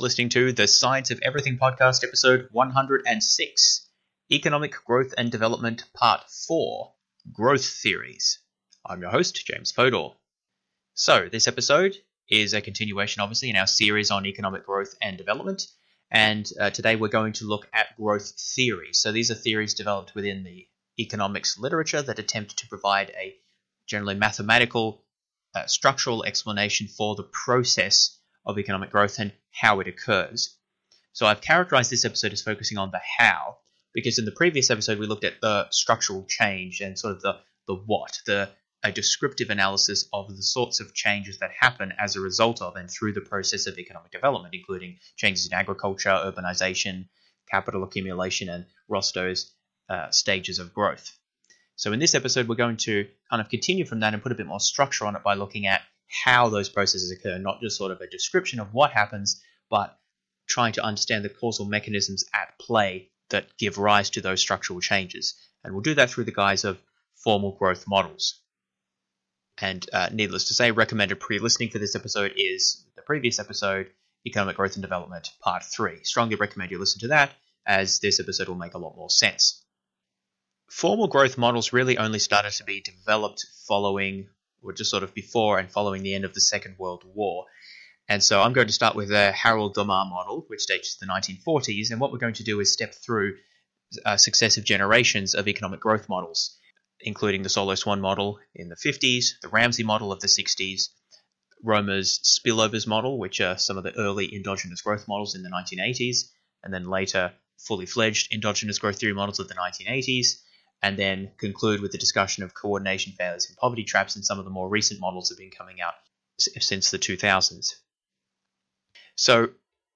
Listening to the Science of Everything podcast, episode 106 Economic Growth and Development, Part 4 Growth Theories. I'm your host, James Fodor. So, this episode is a continuation, obviously, in our series on economic growth and development. And uh, today we're going to look at growth theory. So, these are theories developed within the economics literature that attempt to provide a generally mathematical, uh, structural explanation for the process of economic growth and how it occurs. So I've characterized this episode as focusing on the how, because in the previous episode we looked at the structural change and sort of the, the what, the a descriptive analysis of the sorts of changes that happen as a result of and through the process of economic development, including changes in agriculture, urbanization, capital accumulation, and Rostow's uh, stages of growth. So in this episode, we're going to kind of continue from that and put a bit more structure on it by looking at how those processes occur, not just sort of a description of what happens, but trying to understand the causal mechanisms at play that give rise to those structural changes. And we'll do that through the guise of formal growth models. And uh, needless to say, recommended pre listening for this episode is the previous episode, Economic Growth and Development, Part 3. Strongly recommend you listen to that, as this episode will make a lot more sense. Formal growth models really only started to be developed following were just sort of before and following the end of the Second World War. And so I'm going to start with the Harrod Domar model, which dates to the 1940s. And what we're going to do is step through uh, successive generations of economic growth models, including the Solow Swan model in the 50s, the Ramsey model of the 60s, Romer's spillovers model, which are some of the early endogenous growth models in the 1980s, and then later fully fledged endogenous growth theory models of the 1980s, and then conclude with the discussion of coordination failures and poverty traps, and some of the more recent models that have been coming out since the 2000s. So,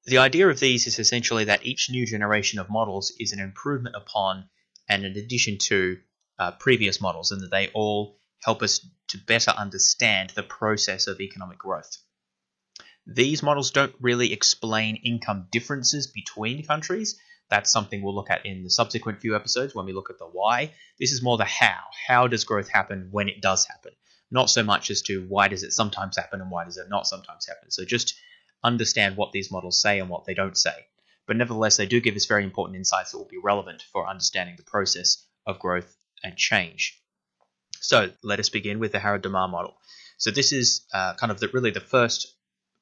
the idea of these is essentially that each new generation of models is an improvement upon and an addition to uh, previous models, and that they all help us to better understand the process of economic growth. These models don't really explain income differences between countries, that's something we'll look at in the subsequent few episodes when we look at the why. This is more the how. How does growth happen when it does happen? Not so much as to why does it sometimes happen and why does it not sometimes happen. So just understand what these models say and what they don't say. But nevertheless, they do give us very important insights that will be relevant for understanding the process of growth and change. So let us begin with the Harrod Domar model. So this is uh, kind of the, really the first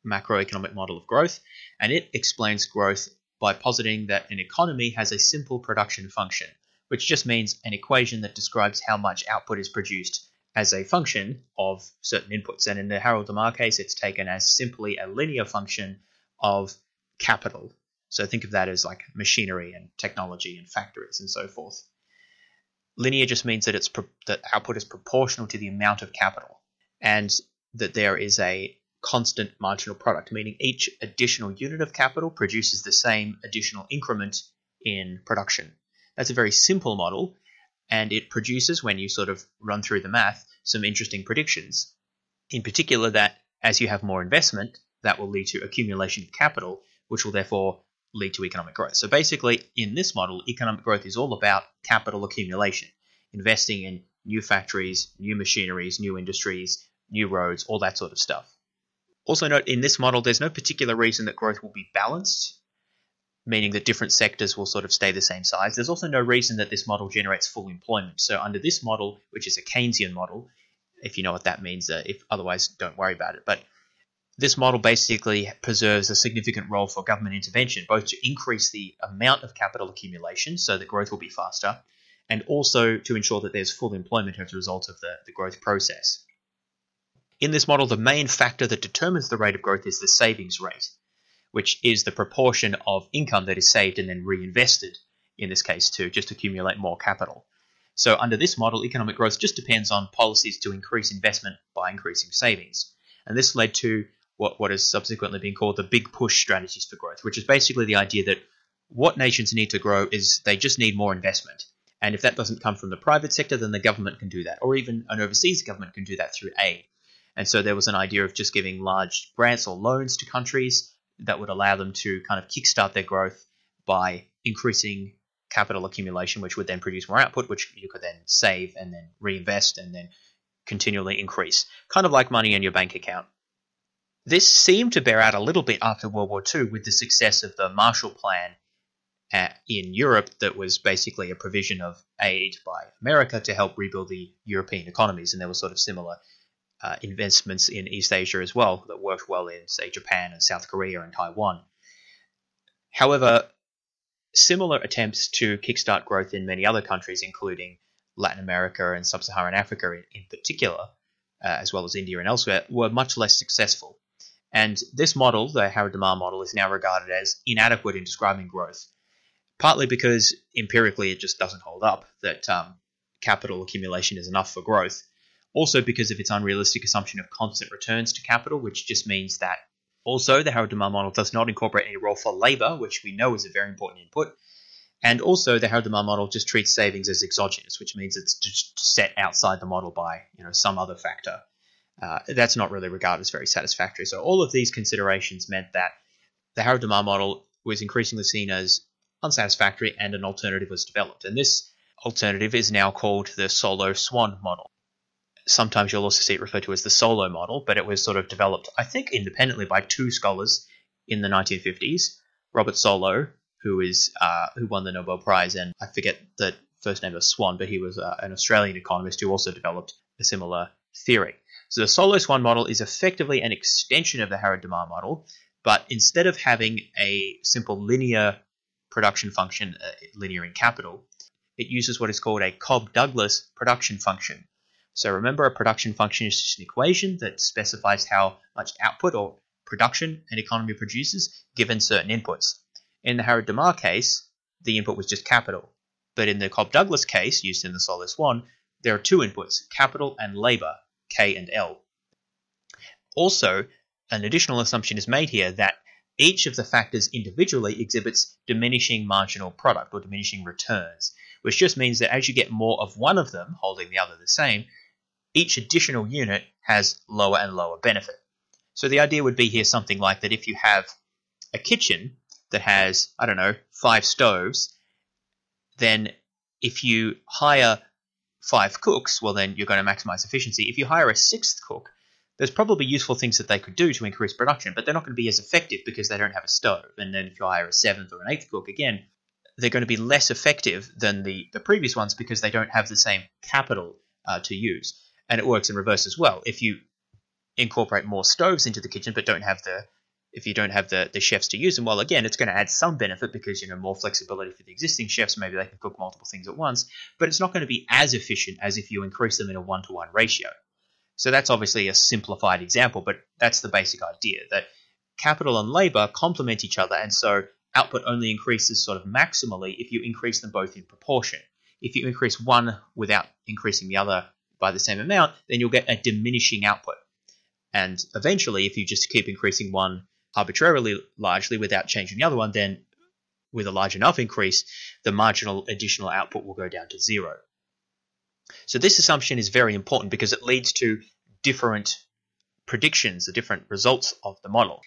macroeconomic model of growth, and it explains growth by positing that an economy has a simple production function, which just means an equation that describes how much output is produced as a function of certain inputs. And in the Harrod Domar case, it's taken as simply a linear function of capital. So think of that as like machinery and technology and factories and so forth. Linear just means that it's pro- that output is proportional to the amount of capital, and that there is a constant marginal product, meaning each additional unit of capital produces the same additional increment in production. That's a very simple model, and it produces, when you sort of run through the math, some interesting predictions. In particular, that as you have more investment, that will lead to accumulation of capital, which will therefore lead to economic growth. So basically, in this model, economic growth is all about capital accumulation, investing in new factories, new machineries, new industries, new roads, all that sort of stuff. Also note in this model, there's no particular reason that growth will be balanced, meaning that different sectors will sort of stay the same size. There's also no reason that this model generates full employment. So under this model, which is a Keynesian model, if you know what that means, uh, if otherwise don't worry about it. But this model basically preserves a significant role for government intervention, both to increase the amount of capital accumulation so that growth will be faster, and also to ensure that there's full employment as a result of the, the growth process. In this model, the main factor that determines the rate of growth is the savings rate, which is the proportion of income that is saved and then reinvested, in this case, to just accumulate more capital. So, under this model, economic growth just depends on policies to increase investment by increasing savings. And this led to what, what has subsequently been called the big push strategies for growth, which is basically the idea that what nations need to grow is they just need more investment. And if that doesn't come from the private sector, then the government can do that, or even an overseas government can do that through aid. And so there was an idea of just giving large grants or loans to countries that would allow them to kind of kickstart their growth by increasing capital accumulation, which would then produce more output, which you could then save and then reinvest and then continually increase, kind of like money in your bank account. This seemed to bear out a little bit after World War II with the success of the Marshall Plan uh, in Europe, that was basically a provision of aid by America to help rebuild the European economies. And there were sort of similar uh, investments in East Asia as well that worked well in, say, Japan and South Korea and Taiwan. However, similar attempts to kickstart growth in many other countries, including Latin America and Sub Saharan Africa in, in particular, uh, as well as India and elsewhere, were much less successful. And this model, the Harrod-Domar model, is now regarded as inadequate in describing growth, partly because empirically it just doesn't hold up that um, capital accumulation is enough for growth. Also, because of its unrealistic assumption of constant returns to capital, which just means that also the Harrod-Domar model does not incorporate any role for labor, which we know is a very important input. And also, the Harrod-Domar model just treats savings as exogenous, which means it's just set outside the model by you know some other factor uh, that's not really regarded as very satisfactory. So all of these considerations meant that the Harrod-Domar model was increasingly seen as unsatisfactory and an alternative was developed. And this alternative is now called the Solow-Swan model. Sometimes you'll also see it referred to as the Solow model, but it was sort of developed, I think, independently by two scholars in the 1950s. Robert Solow, who is uh, who won the Nobel Prize, and I forget the first name of Swan, but he was uh, an Australian economist who also developed a similar theory. So the Solow-Swan model is effectively an extension of the Harrod-Domar model, but instead of having a simple linear production function, uh, linear in capital, it uses what is called a Cobb-Douglas production function. So remember, a production function is just an equation that specifies how much output or production an economy produces given certain inputs. In the Harrod-Domar case, the input was just capital. But in the Cobb-Douglas case, used in the Solow-Swan, there are two inputs, capital and labor, K and L. Also, an additional assumption is made here that each of the factors individually exhibits diminishing marginal product or diminishing returns, which just means that as you get more of one of them holding the other the same, each additional unit has lower and lower benefit. So the idea would be here something like that if you have a kitchen that has, I don't know, five stoves, then if you hire five cooks, well, then you're going to maximize efficiency. If you hire a sixth cook, there's probably useful things that they could do to increase production, but they're not going to be as effective because they don't have a stove. And then if you hire a seventh or an eighth cook, again, they're going to be less effective than the, the previous ones because they don't have the same capital uh, to use. And it works in reverse as well. If you incorporate more stoves into the kitchen but don't have the if you don't have the, the chefs to use them, well, again, it's going to add some benefit because, you know, more flexibility for the existing chefs. Maybe they can cook multiple things at once, but it's not going to be as efficient as if you increase them in a one to one ratio. So that's obviously a simplified example, but that's the basic idea that capital and labor complement each other. And so output only increases sort of maximally if you increase them both in proportion. If you increase one without increasing the other by the same amount, then you'll get a diminishing output. And eventually, if you just keep increasing one arbitrarily largely without changing the other one, then with a large enough increase, the marginal additional output will go down to zero. So this assumption is very important because it leads to different predictions, the different results of the model.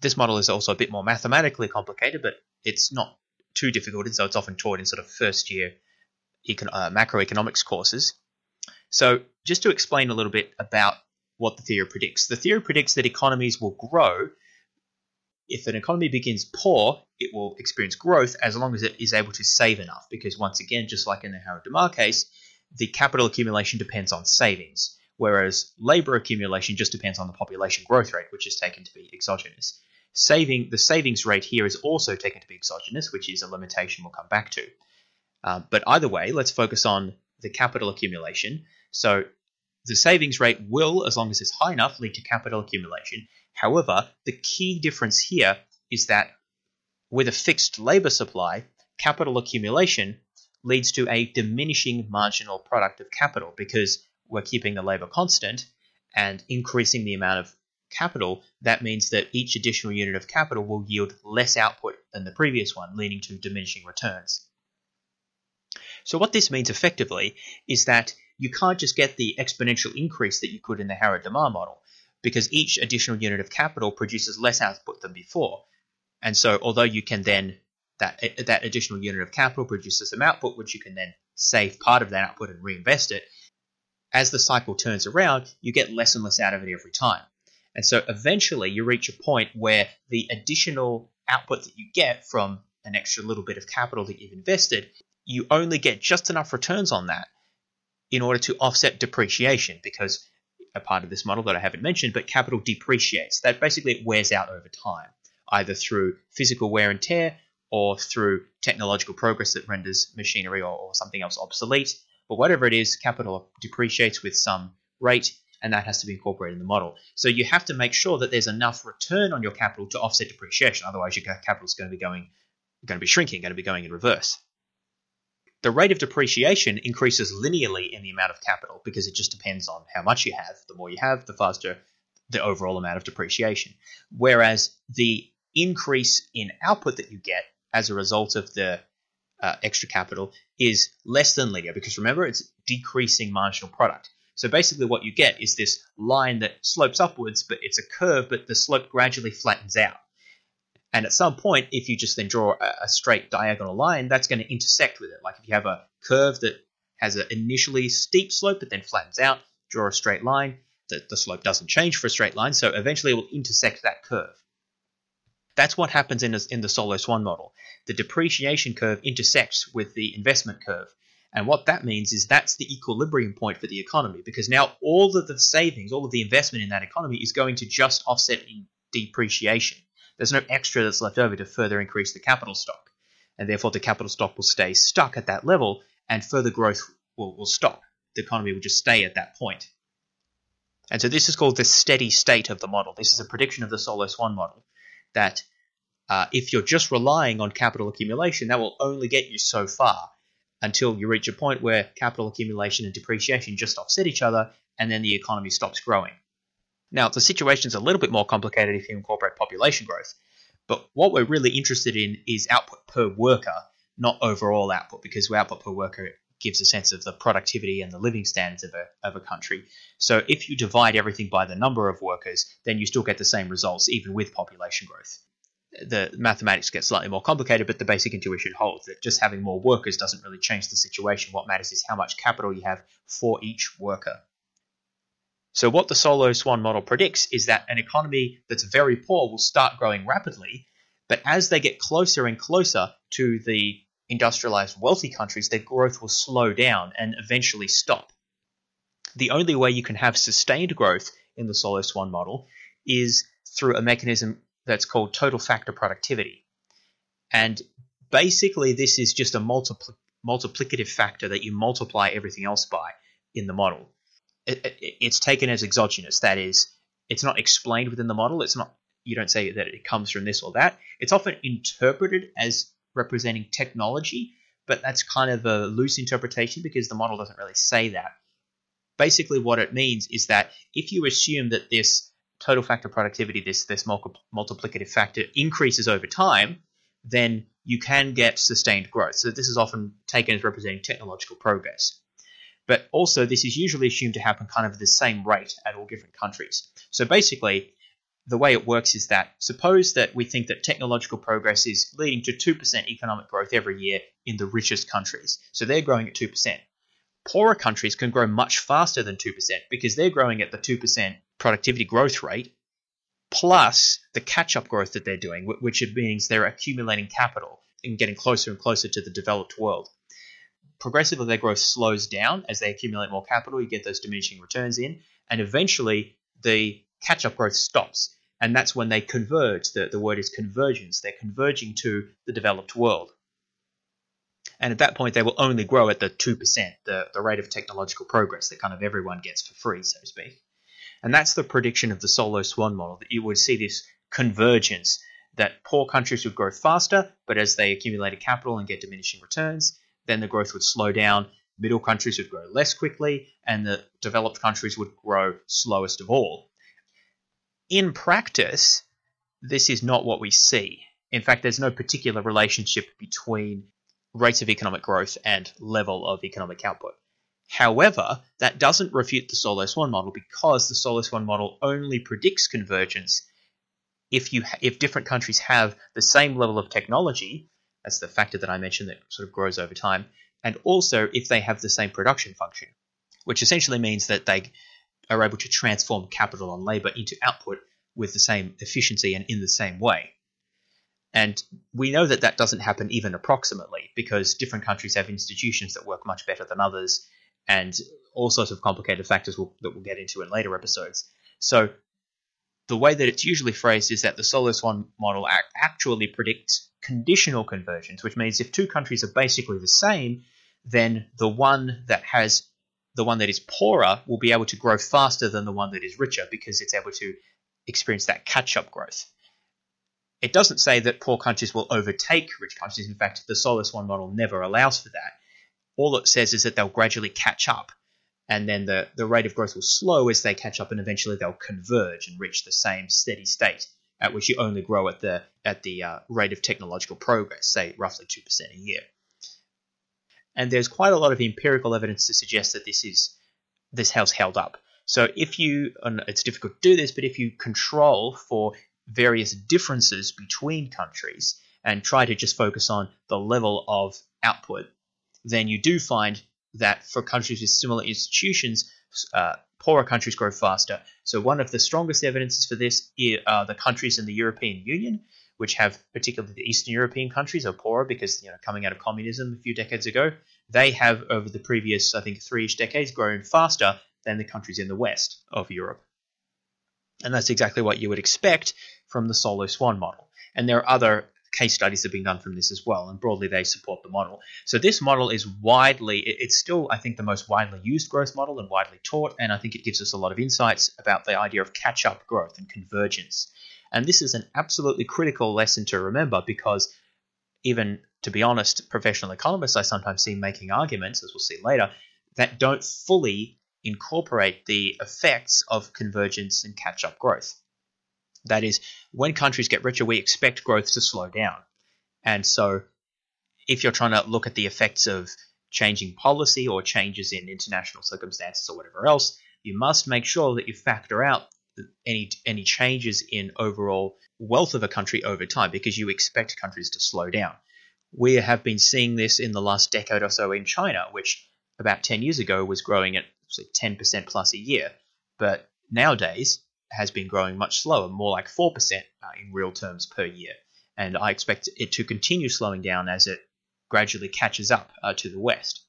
This model is also a bit more mathematically complicated, but it's not too difficult, so it's often taught in sort of first year econ- uh, macroeconomics courses. So just to explain a little bit about what the theory predicts. The theory predicts that economies will grow if an economy begins poor, it will experience growth as long as it is able to save enough. Because once again, just like in the Harrod-Domar case, the capital accumulation depends on savings, whereas labor accumulation just depends on the population growth rate, which is taken to be exogenous. Saving the savings rate here is also taken to be exogenous, which is a limitation we'll come back to. Uh, but either way, let's focus on the capital accumulation. So the savings rate will, as long as it's high enough, lead to capital accumulation. However, the key difference here is that with a fixed labor supply, capital accumulation leads to a diminishing marginal product of capital because we're keeping the labor constant and increasing the amount of capital. That means that each additional unit of capital will yield less output than the previous one, leading to diminishing returns. So, what this means effectively is that you can't just get the exponential increase that you could in the Harrod-Domar model because each additional unit of capital produces less output than before. And so, although you can then that that additional unit of capital produces some output, which you can then save part of that output and reinvest it. As the cycle turns around, you get less and less out of it every time. And so eventually you reach a point where the additional output that you get from an extra little bit of capital that you've invested, you only get just enough returns on that in order to offset depreciation because a part of this model that I haven't mentioned, but capital depreciates. That basically it wears out over time, either through physical wear and tear or through technological progress that renders machinery or, or something else obsolete. But whatever it is, capital depreciates with some rate, and that has to be incorporated in the model. So you have to make sure that there's enough return on your capital to offset depreciation. Otherwise, your capital is going to be going, going to be shrinking, going to be going in reverse. The rate of depreciation increases linearly in the amount of capital because it just depends on how much you have. The more you have, the faster the overall amount of depreciation. Whereas the increase in output that you get as a result of the uh, extra capital is less than linear because remember it's decreasing marginal product. So basically, what you get is this line that slopes upwards, but it's a curve, but the slope gradually flattens out. And at some point, if you just then draw a, a straight diagonal line, that's going to intersect with it. Like if you have a curve that has an initially steep slope but then flattens out, draw a straight line, the, the slope doesn't change for a straight line, so eventually it will intersect that curve. That's what happens in, a, in the Solow Swan model. The depreciation curve intersects with the investment curve. And what that means is that's the equilibrium point for the economy because now all of the savings, all of the investment in that economy is going to just offset in depreciation. There's no extra that's left over to further increase the capital stock. And therefore, the capital stock will stay stuck at that level and further growth will, will stop. The economy will just stay at that point. And so this is called the steady state of the model. This is a prediction of the Solow Swan model that uh, if you're just relying on capital accumulation, that will only get you so far until you reach a point where capital accumulation and depreciation just offset each other and then the economy stops growing. Now, the situation is a little bit more complicated if you incorporate population growth, but what we're really interested in is output per worker, not overall output, because output per worker gives a sense of the productivity and the living standards of a, of a country. So if you divide everything by the number of workers, then you still get the same results even with population growth. The mathematics get slightly more complicated, but the basic intuition holds that just having more workers doesn't really change the situation. What matters is how much capital you have for each worker. So, what the Solow Swan model predicts is that an economy that's very poor will start growing rapidly, but as they get closer and closer to the industrialized wealthy countries, their growth will slow down and eventually stop. The only way you can have sustained growth in the Solow Swan model is through a mechanism that's called total factor productivity. And basically, this is just a multipl- multiplicative factor that you multiply everything else by in the model. It, it, it's taken as exogenous. That is, it's not explained within the model. It's not. You don't say that it comes from this or that. It's often interpreted as representing technology, but that's kind of a loose interpretation because the model doesn't really say that. Basically, what it means is that if you assume that this total factor productivity, this this multiplicative factor, increases over time, then you can get sustained growth. So this is often taken as representing technological progress. But also, this is usually assumed to happen kind of at the same rate at all different countries. So basically, the way it works is that suppose that we think that technological progress is leading to 2% economic growth every year in the richest countries. So they're growing at 2%. Poorer countries can grow much faster than 2% because they're growing at the 2% productivity growth rate plus the catch up growth that they're doing, which means they're accumulating capital and getting closer and closer to the developed world. Progressively, their growth slows down as they accumulate more capital, you get those diminishing returns in, and eventually the catch up growth stops and that's when they converge. The, the word is convergence. They're converging to the developed world. And at that point, they will only grow at the 2%, the, the rate of technological progress that kind of everyone gets for free, so to speak. And that's the prediction of the Solow Swan model, that you would see this convergence, that poor countries would grow faster, but as they accumulated capital and get diminishing returns, then the growth would slow down, middle countries would grow less quickly, and the developed countries would grow slowest of all in practice, this is not what we see. In fact, there's no particular relationship between rates of economic growth and level of economic output. However, that doesn't refute the Solow Swan model because the Solow Swan model only predicts convergence if you if different countries have the same level of technology, that's the factor that I mentioned that sort of grows over time, and also if they have the same production function, which essentially means that they are able to transform capital and labor into output with the same efficiency and in the same way. And we know that that doesn't happen even approximately because different countries have institutions that work much better than others and all sorts of complicated factors we'll, that we'll get into in later episodes. So the way that it's usually phrased is that the Solow Swan model actually predicts conditional convergence, which means if two countries are basically the same, then the one that has the one that is poorer will be able to grow faster than the one that is richer because it's able to experience that catch up growth. It doesn't say that poor countries will overtake rich countries. In fact, the Solow Swan model never allows for that. All it says is that they'll gradually catch up, and then the, the rate of growth will slow as they catch up, and eventually they'll converge and reach the same steady state at which you only grow at the at the uh, rate of technological progress, say roughly two percent a year. And there's quite a lot of empirical evidence to suggest that this is this has held up. So if you, and it's difficult to do this, but if you control for various differences between countries and try to just focus on the level of output, then you do find that for countries with similar institutions, uh, poorer countries grow faster. So one of the strongest evidences for this are the countries in the European Union, which have particularly the Eastern European countries are poorer because you know coming out of communism a few decades ago, they have over the previous I think three-ish decades grown faster than the countries in the west of Europe. And that's exactly what you would expect from the Solow Swan model. And there are other case studies have been done from this as well, and broadly they support the model. So this model is widely, it's still, I think, the most widely used growth model and widely taught, and I think it gives us a lot of insights about the idea of catch up growth and convergence. And this is an absolutely critical lesson to remember because even, to be honest, professional economists I sometimes see making arguments, as we'll see later, that don't fully incorporate the effects of convergence and catch up growth. That is, when countries get richer, we expect growth to slow down. And so, if you're trying to look at the effects of changing policy or changes in international circumstances or whatever else, you must make sure that you factor out any any changes in overall wealth of a country over time because you expect countries to slow down. We have been seeing this in the last decade or so in China, which about 10 years ago was growing at 10% plus a year, but nowadays has been growing much slower, more like 4% uh, in real terms per year. And I expect it to continue slowing down as it gradually catches up uh, to the West.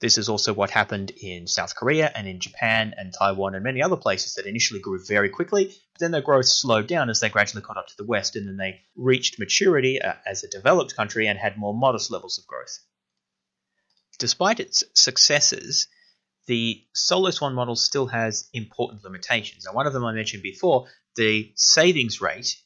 This is also what happened in South Korea and in Japan and Taiwan and many other places that initially grew very quickly, but then their growth slowed down as they gradually caught up to the West and then they reached maturity uh, as a developed country and had more modest levels of growth. Despite its successes, the Solow Swan model still has important limitations. And one of them I mentioned before, the savings rate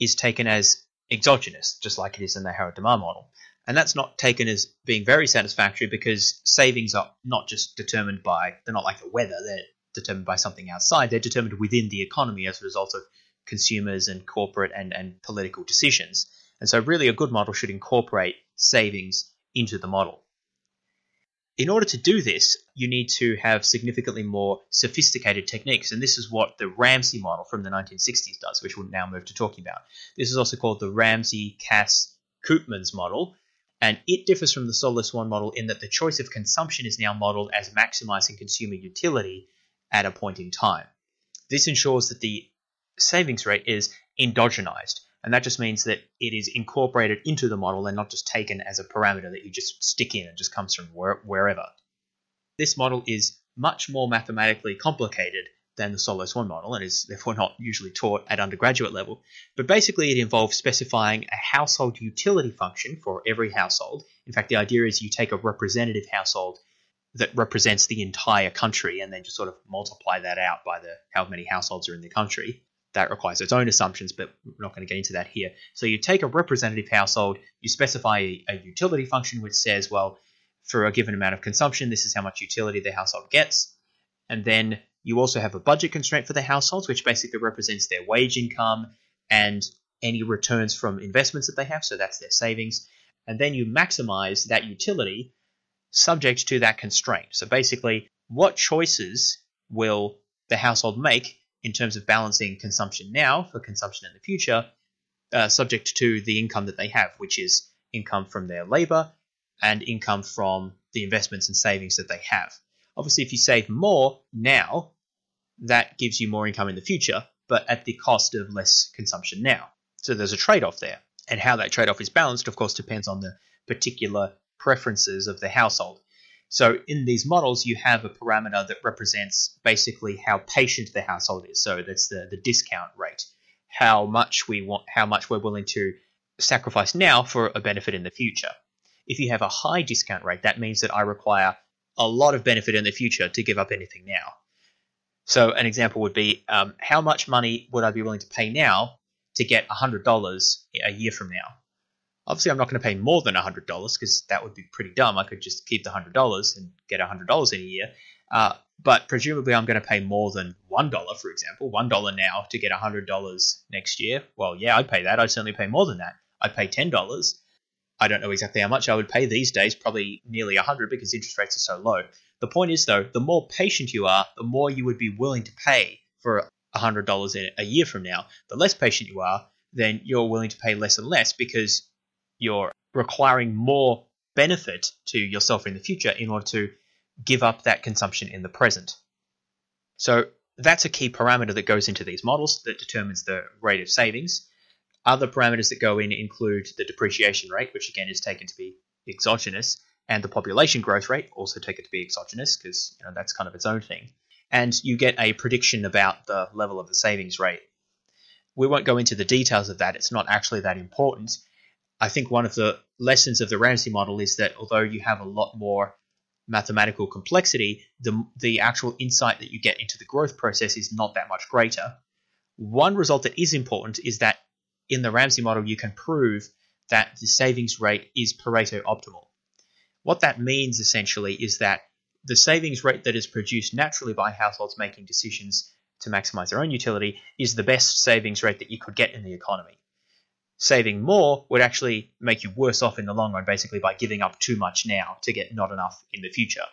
is taken as exogenous, just like it is in the Harrod-Domar model. And that's not taken as being very satisfactory because savings are not just determined by, they're not like the weather, they're determined by something outside. They're determined within the economy as a result of consumers and corporate and, and political decisions. And so, really, a good model should incorporate savings into the model. In order to do this, you need to have significantly more sophisticated techniques, and this is what the Ramsey model from the 1960s does, which we'll now move to talking about. This is also called the Ramsey Cass Koopmans model, and it differs from the Solow Swan model in that the choice of consumption is now modeled as maximizing consumer utility at a point in time. This ensures that the savings rate is endogenized, and that just means that it is incorporated into the model and not just taken as a parameter that you just stick in and just comes from where, wherever. This model is much more mathematically complicated than the Solow Swan model and is therefore not usually taught at undergraduate level. But basically, it involves specifying a household utility function for every household. In fact, the idea is you take a representative household that represents the entire country and then just sort of multiply that out by the how many households are in the country that requires its own assumptions, but we're not going to get into that here. So you take a representative household, you specify a, utility function which says, well, for a given amount of consumption, this is how much utility the household gets. And then you also have a budget constraint for the households, which basically represents their wage income and any returns from investments that they have. So that's their savings. And then you maximize that utility subject to that constraint. So basically, what choices will the household make in terms of balancing consumption now for consumption in the future, uh, subject to the income that they have, which is income from their labor and income from the investments and savings that they have. Obviously, if you save more now that gives you more income in the future, but at the cost of less consumption now. So there's a trade off there. And how that trade off is balanced, of course, depends on the particular preferences of the household. So in these models, you have a parameter that represents basically how patient the household is. So that's the, the discount rate, how much we want, how much we're willing to sacrifice now for a benefit in the future. If you have a high discount rate, that means that I require a lot of benefit in the future to give up anything now. So an example would be um, how much money would I be willing to pay now to get $100 a year from now? Obviously, I'm not going to pay more than 100 because that would be pretty dumb. I could just keep the $100 and get $100 in a year. Uh, but presumably, I'm going to pay more than $1, for example, $1 now to get $100 next year. Well, yeah, I'd pay that. I'd certainly pay more than that. I'd pay $10. I don't know exactly how much I would pay these days, probably nearly 100 because interest rates are so low. The point is, though, the more patient you are, the more you would be willing to pay for $100 a year from now. The less patient you are, then you're willing to pay less and less because you're requiring more benefit to yourself in the future in order to give up that consumption in the present. So that's a key parameter that goes into these models that determines the rate of savings. Other parameters that go in include the depreciation rate, which again is taken to be exogenous, and the population growth rate, also taken to be exogenous because you know, that's kind of its own thing. And you get a prediction about the level of the savings rate. We won't go into the details of that, it's not actually that important. I think one of the lessons of the Ramsey model is that although you have a lot more mathematical complexity, the, the actual insight that you get into the growth process is not that much greater. One result that is important is that in the Ramsey model, you can prove that the savings rate is Pareto optimal. What that means essentially is that the savings rate that is produced naturally by households making decisions to maximize their own utility is the best savings rate that you could get in the economy saving more would actually make you worse off in the long run, basically by giving up too much now to get not enough in the future.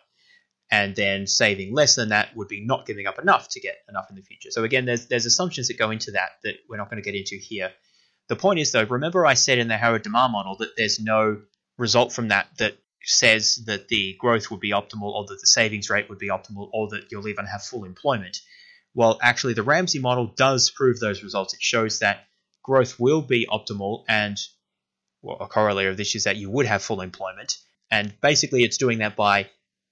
And then saving less than that would be not giving up enough to get enough in the future. So again, there's there's assumptions that go into that that we're not going to get into here. The point is though, remember I said in the Harrod Domar model that there's no result from that that says that the growth would be optimal or that the savings rate would be optimal or that you'll even have full employment. Well, actually, the Ramsey model does prove those results. It shows that growth will be optimal and well, a corollary of this is that you would have full employment. And basically, it's doing that by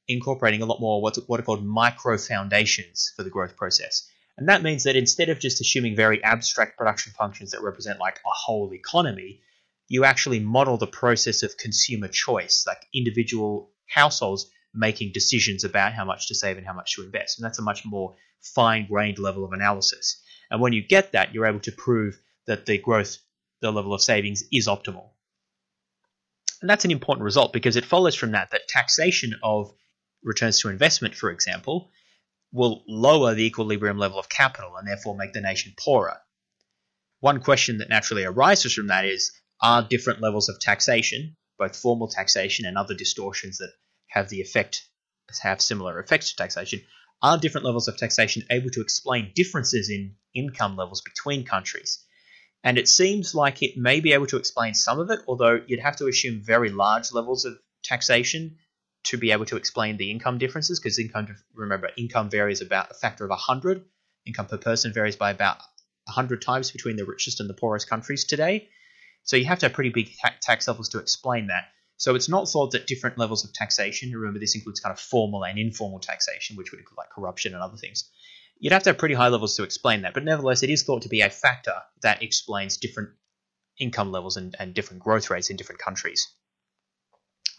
incorporating a lot more what's, what are called micro foundations for the growth process. And that means that instead of just assuming very abstract production functions that represent like a whole economy, you actually model the process of consumer choice, like individual households making decisions about how much to save and how much to invest. And that's a much more fine grained level of analysis. And when you get that, you're able to prove that the growth, the level of savings is optimal. And that's an important result because it follows from that that taxation of returns to investment, for example, will lower the equilibrium level of capital and therefore make the nation poorer. One question that naturally arises from that is are different levels of taxation, both formal taxation and other distortions that have the effect have similar effects to taxation, are different levels of taxation able to explain differences in income levels between countries? And it seems like it may be able to explain some of it, although you'd have to assume very large levels of taxation to be able to explain the income differences, because income, remember, income varies about a factor of 100. Income per person varies by about 100 times between the richest and the poorest countries today. So you have to have pretty big tax levels to explain that. So it's not thought that different levels of taxation, remember this includes kind of formal and informal taxation, which would include like corruption and other things, You'd have to have pretty high levels to explain that, but nevertheless, it is thought to be a factor that explains different income levels and, and different growth rates in different countries.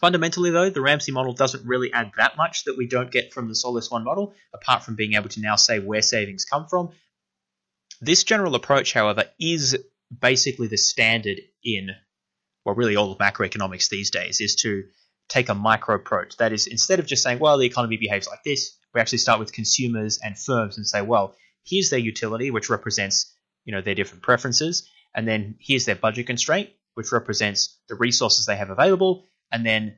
Fundamentally, though, the Ramsey model doesn't really add that much that we don't get from the Solow Swan model, apart from being able to now say where savings come from. This general approach, however, is basically the standard in, well, really all of macroeconomics these days, is to take a micro approach. That is, instead of just saying, well, the economy behaves like this, we actually start with consumers and firms and say, well, here's their utility, which represents you know their different preferences, and then here's their budget constraint, which represents the resources they have available, and then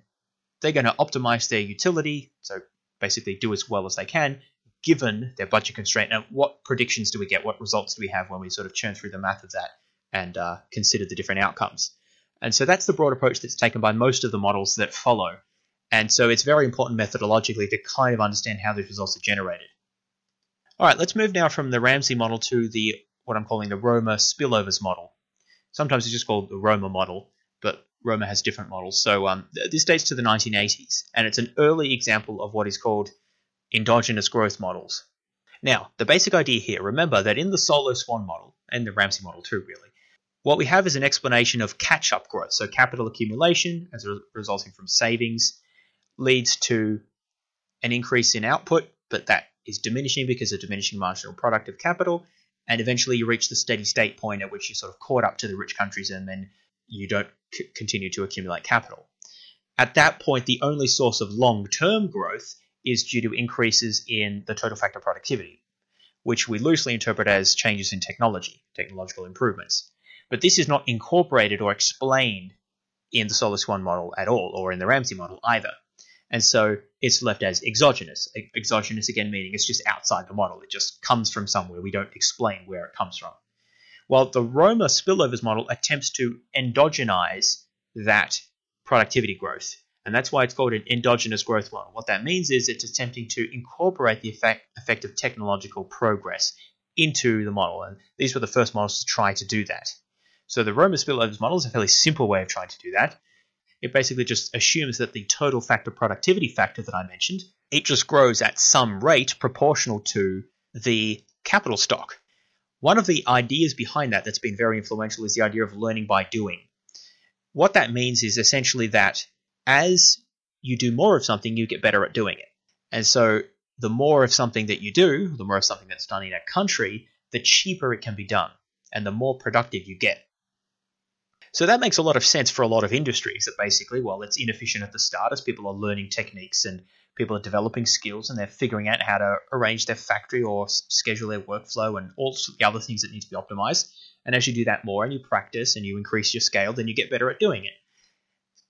they're going to optimize their utility, so basically do as well as they can given their budget constraint. Now, what predictions do we get? What results do we have when we sort of churn through the math of that and uh, consider the different outcomes? And so that's the broad approach that's taken by most of the models that follow. And so it's very important methodologically to kind of understand how these results are generated. All right, let's move now from the Ramsey model to the what I'm calling the Romer spillovers model. Sometimes it's just called the Romer model, but Romer has different models. So um, this dates to the 1980s, and it's an early example of what is called endogenous growth models. Now, the basic idea here, remember that in the Solow Swan model, and the Ramsey model too, really, what we have is an explanation of catch up growth. So, capital accumulation, as resulting from savings, leads to an increase in output, but that is diminishing because of diminishing marginal product of capital. And eventually, you reach the steady state point at which you sort of caught up to the rich countries and then you don't c- continue to accumulate capital. At that point, the only source of long term growth is due to increases in the total factor productivity, which we loosely interpret as changes in technology, technological improvements. But this is not incorporated or explained in the Solow Swan model at all, or in the Ramsey model either. And so it's left as exogenous. Exogenous again meaning it's just outside the model. It just comes from somewhere. We don't explain where it comes from. While the Romer spillovers model attempts to endogenize that productivity growth. And that's why it's called an endogenous growth model. What that means is it's attempting to incorporate the effect, effect of technological progress into the model. And these were the first models to try to do that. So the Romer spillovers model is a fairly simple way of trying to do that. It basically just assumes that the total factor productivity factor that I mentioned, it just grows at some rate proportional to the capital stock. One of the ideas behind that that's been very influential is the idea of learning by doing. What that means is essentially that as you do more of something, you get better at doing it. And so the more of something that you do, the more of something that's done in a country, the cheaper it can be done and the more productive you get. So that makes a lot of sense for a lot of industries that basically, well, it's inefficient at the start as people are learning techniques and people are developing skills and they're figuring out how to arrange their factory or schedule their workflow and all the other things that need to be optimized. And as you do that more and you practice and you increase your scale, then you get better at doing it.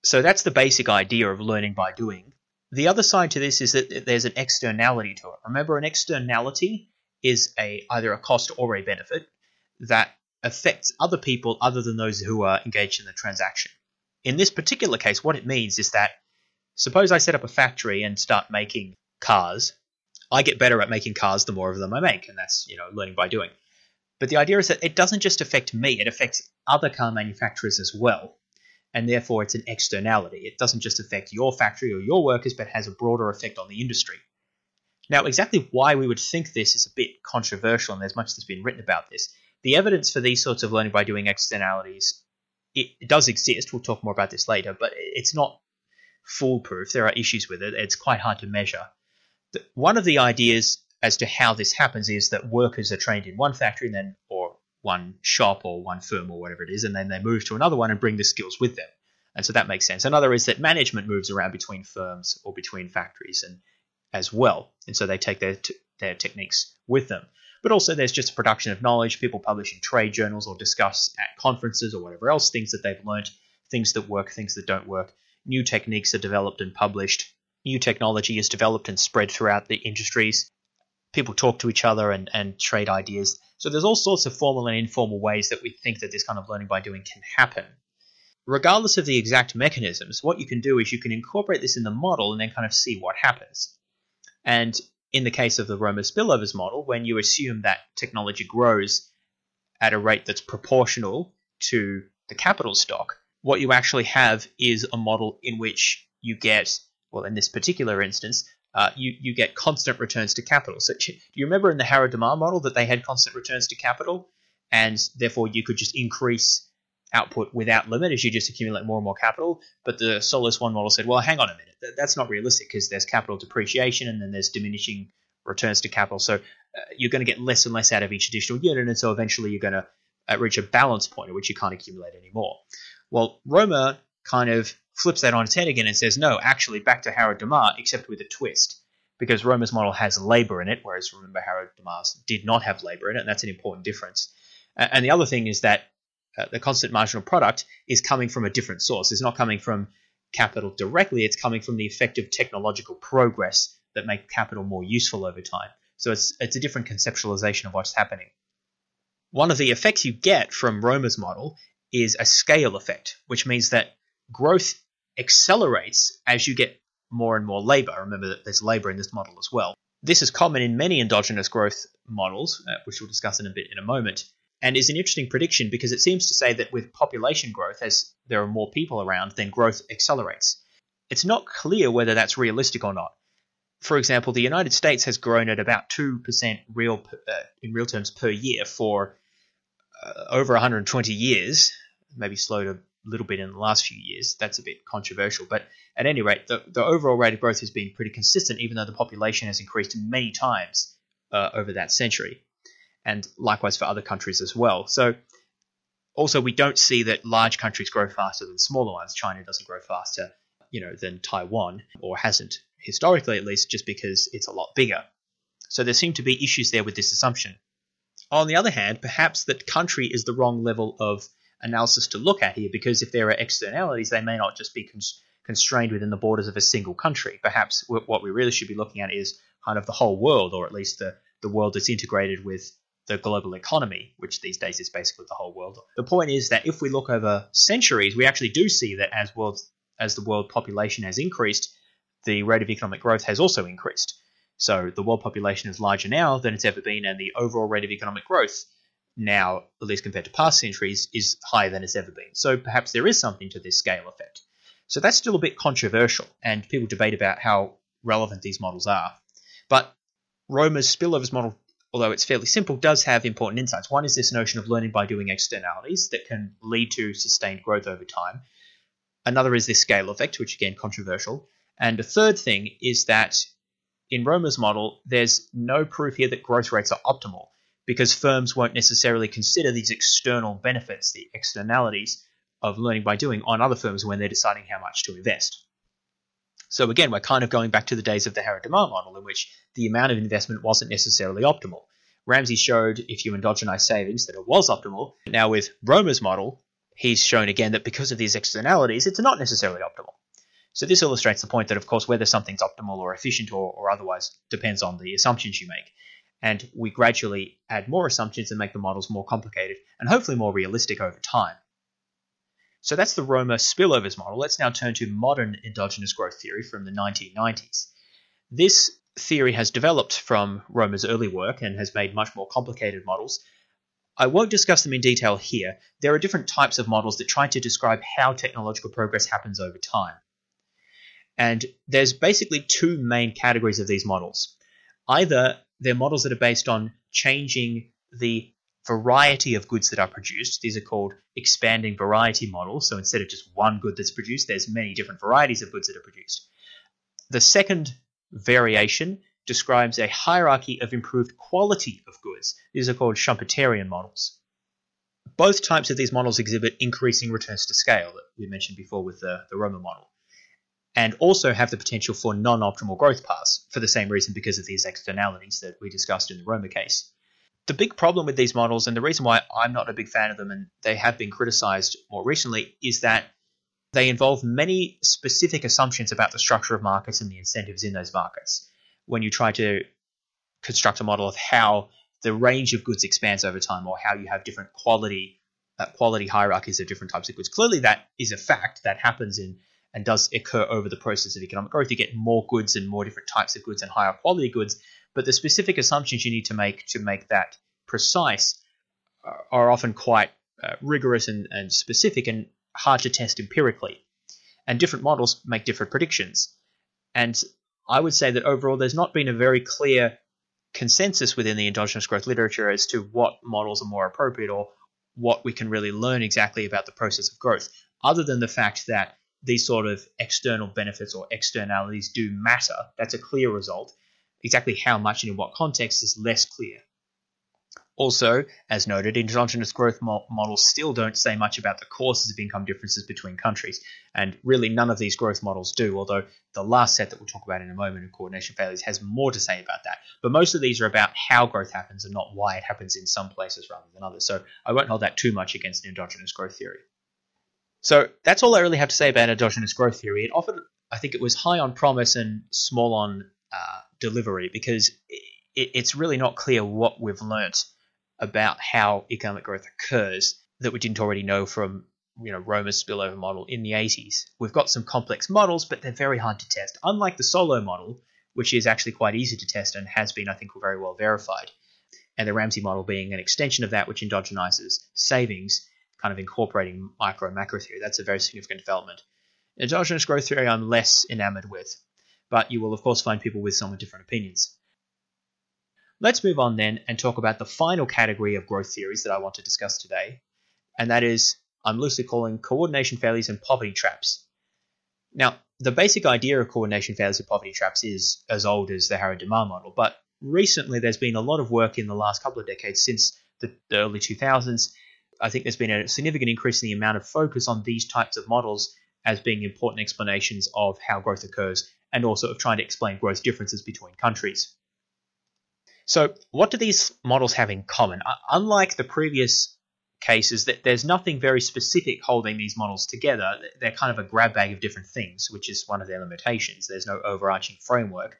So that's the basic idea of learning by doing. The other side to this is that there's an externality to it. Remember, an externality is a either a cost or a benefit that affects other people other than those who are engaged in the transaction. In this particular case, what it means is that Suppose I set up a factory and start making cars. I get better at making cars the more of them I make, and that's you know learning by doing. But the idea is that it doesn't just affect me; it affects other car manufacturers as well, and therefore it's an externality. It doesn't just affect your factory or your workers, but has a broader effect on the industry. Now, exactly why we would think this is a bit controversial, and there's much that's been written about this. The evidence for these sorts of learning by doing externalities it, it does exist. We'll talk more about this later, but it's not foolproof. There are issues with it. It's quite hard to measure. One of the ideas as to how this happens is that workers are trained in one factory and then or one shop or one firm or whatever it is, and then they move to another one and bring the skills with them. And so that makes sense. Another is that management moves around between firms or between factories and as well, and so they take their t- their techniques with them. But also, there's just production of knowledge. People publish in trade journals or discuss at conferences or whatever else things that they've learned, things that work, things that don't work new techniques are developed and published, new technology is developed and spread throughout the industries. People talk to each other and, and trade ideas. So there's all sorts of formal and informal ways that we think that this kind of learning by doing can happen. Regardless of the exact mechanisms, what you can do is you can incorporate this in the model and then kind of see what happens. And in the case of the Romer spillovers model, when you assume that technology grows at a rate that's proportional to the capital stock, what you actually have is a model in which you get, well, in this particular instance, uh, you, you get constant returns to capital. So, do you remember in the Harrod-Domar model that they had constant returns to capital, and therefore you could just increase output without limit as you just accumulate more and more capital? But the Solow Swan model said, well, hang on a minute, that's not realistic because there's capital depreciation and then there's diminishing returns to capital. So uh, you're going to get less and less out of each additional unit, and so eventually you're going to uh, reach a balance point at which you can't accumulate anymore. Well, Romer kind of flips that on its head again and says, no, actually, back to Harrod-Domar, except with a twist. Because Romer's model has labor in it, whereas remember, Harrod-Domar's did not have labor in it, and that's an important difference. And the other thing is that uh, the constant marginal product is coming from a different source. It's not coming from capital directly, it's coming from the effect of technological progress that make capital more useful over time. So it's, it's a different conceptualization of what's happening. One of the effects you get from Romer's model is a scale effect, which means that growth accelerates as you get more and more labor. Remember that there's labor in this model as well. This is common in many endogenous growth models, uh, which we'll discuss in a bit in a moment, and is an interesting prediction because it seems to say that with population growth, as there are more people around, then growth accelerates. It's not clear whether that's realistic or not. For example, the United States has grown at about 2% real uh, in real terms per year for uh, over 120 years, maybe slowed a little bit in the last few years. That's a bit controversial. But at any rate, the, the overall rate of growth has been pretty consistent, even though the population has increased many times uh, over that century. And likewise for other countries as well. So, also, we don't see that large countries grow faster than smaller ones. China doesn't grow faster, you know, than Taiwan, or hasn't historically at least, just because it's a lot bigger. So there seem to be issues there with this assumption. On the other hand, perhaps that country is the wrong level of analysis to look at here because if there are externalities, they may not just be cons- constrained within the borders of a single country. Perhaps what we really should be looking at is kind of the whole world, or at least the, the world that's integrated with the global economy, which these days is basically the whole world. The point is that if we look over centuries, we actually do see that as world as the world population has increased, the rate of economic growth has also increased. So the world population is larger now than it's ever been, and the overall rate of economic growth now, at least compared to past centuries, is higher than it's ever been. So perhaps there is something to this scale effect. So that's still a bit controversial, and people debate about how relevant these models are. But Romer's spillovers model, although it's fairly simple, does have important insights. One is this notion of learning by doing externalities that can lead to sustained growth over time. Another is this scale effect, which again controversial. And a third thing is that in Romer's model, there's no proof here that growth rates are optimal because firms won't necessarily consider these external benefits, the externalities of learning by doing on other firms when they're deciding how much to invest. So again, we're kind of going back to the days of the Harrod-Domar model in which the amount of investment wasn't necessarily optimal. Ramsey showed if you endogenize savings that it was optimal. Now with Romer's model, he's shown again that because of these externalities, it's not necessarily optimal. So this illustrates the point that, of course, whether something's optimal or efficient or, or otherwise depends on the assumptions you make. And we gradually add more assumptions and make the models more complicated and hopefully more realistic over time. So that's the Romer spillovers model. Let's now turn to modern endogenous growth theory from the 1990s. This theory has developed from Romer's early work and has made much more complicated models. I won't discuss them in detail here. There are different types of models that try to describe how technological progress happens over time. And there's basically two main categories of these models. Either they're models that are based on changing the variety of goods that are produced. These are called expanding variety models. So instead of just one good that's produced, there's many different varieties of goods that are produced. The second variation describes a hierarchy of improved quality of goods. These are called Schumpeterian models. Both types of these models exhibit increasing returns to scale that we mentioned before with the, the Romer model and also have the potential for non optimal growth paths for the same reason because of these externalities that we discussed in the Romer case. The big problem with these models, and the reason why I'm not a big fan of them and they have been criticized more recently, is that they involve many specific assumptions about the structure of markets and the incentives in those markets. When you try to construct a model of how the range of goods expands over time or how you have different quality uh, quality hierarchies of different types of goods. Clearly, that is a fact that happens in and does occur over the process of economic growth. You get more goods and more different types of goods and higher quality goods, but the specific assumptions you need to make to make that precise are often quite uh, rigorous and, and specific and hard to test empirically. And different models make different predictions. And I would say that overall, there's not been a very clear consensus within the endogenous growth literature as to what models are more appropriate or what we can really learn exactly about the process of growth, other than the fact that these sort of external benefits or externalities do matter. That's a clear result. Exactly how much and in what context is less clear. Also, as noted, endogenous growth mo- models still don't say much about the causes of income differences between countries, and really none of these growth models do, although the last set that we'll talk about in a moment in coordination failures has more to say about that. But most of these are about how growth happens and not why it happens in some places rather than others, so I won't hold that too much against endogenous growth theory. So that's all I really have to say about endogenous growth theory. It offered, I think, it was high on promise and small on uh, delivery because it, it's really not clear what we've learnt about how economic growth occurs that we didn't already know from you know Romer's spillover model in the 80s. We've got some complex models, but they're very hard to test. Unlike the Solow model, which is actually quite easy to test and has been, I think, very well verified. And the Ramsey model being an extension of that, which endogenizes savings, kind of incorporating micro and macro theory. That's a very significant development. Endogenous growth theory, I'm less enamored with, but you will, of course, find people with somewhat different opinions. Let's move on then and talk about the final category of growth theories that I want to discuss today, and that is I'm loosely calling coordination failures and poverty traps. Now, the basic idea of coordination failures and poverty traps is as old as the Harrod-Domar model, but recently there's been a lot of work in the last couple of decades since the, the early 2000s. I think there's been a significant increase in the amount of focus on these types of models as being important explanations of how growth occurs and also of trying to explain growth differences between countries. So, what do these models have in common? Unlike the previous cases, that there's nothing very specific holding these models together. They're kind of a grab bag of different things, which is one of their limitations. There's no overarching framework.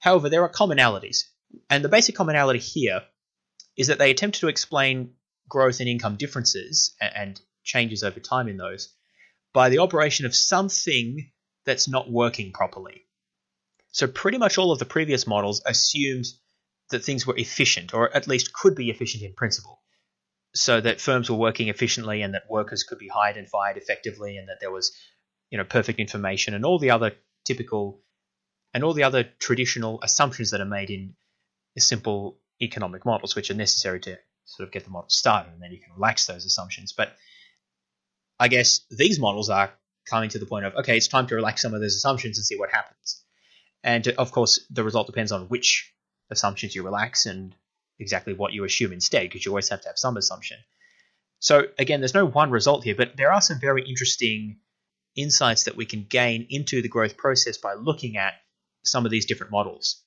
However, there are commonalities, and the basic commonality here is that they attempt to explain growth and income differences and changes over time in those by the operation of something that's not working properly. So, pretty much all of the previous models assumed that things were efficient, or at least could be efficient in principle. So that firms were working efficiently and that workers could be hired and fired effectively and that there was, you know, perfect information and all the other typical and all the other traditional assumptions that are made in simple economic models, which are necessary to sort of get the model started, and then you can relax those assumptions. But I guess these models are coming to the point of okay, it's time to relax some of those assumptions and see what happens. And of course, the result depends on which assumptions you relax and exactly what you assume instead, because you always have to have some assumption. So again, there's no one result here, but there are some very interesting insights that we can gain into the growth process by looking at some of these different models.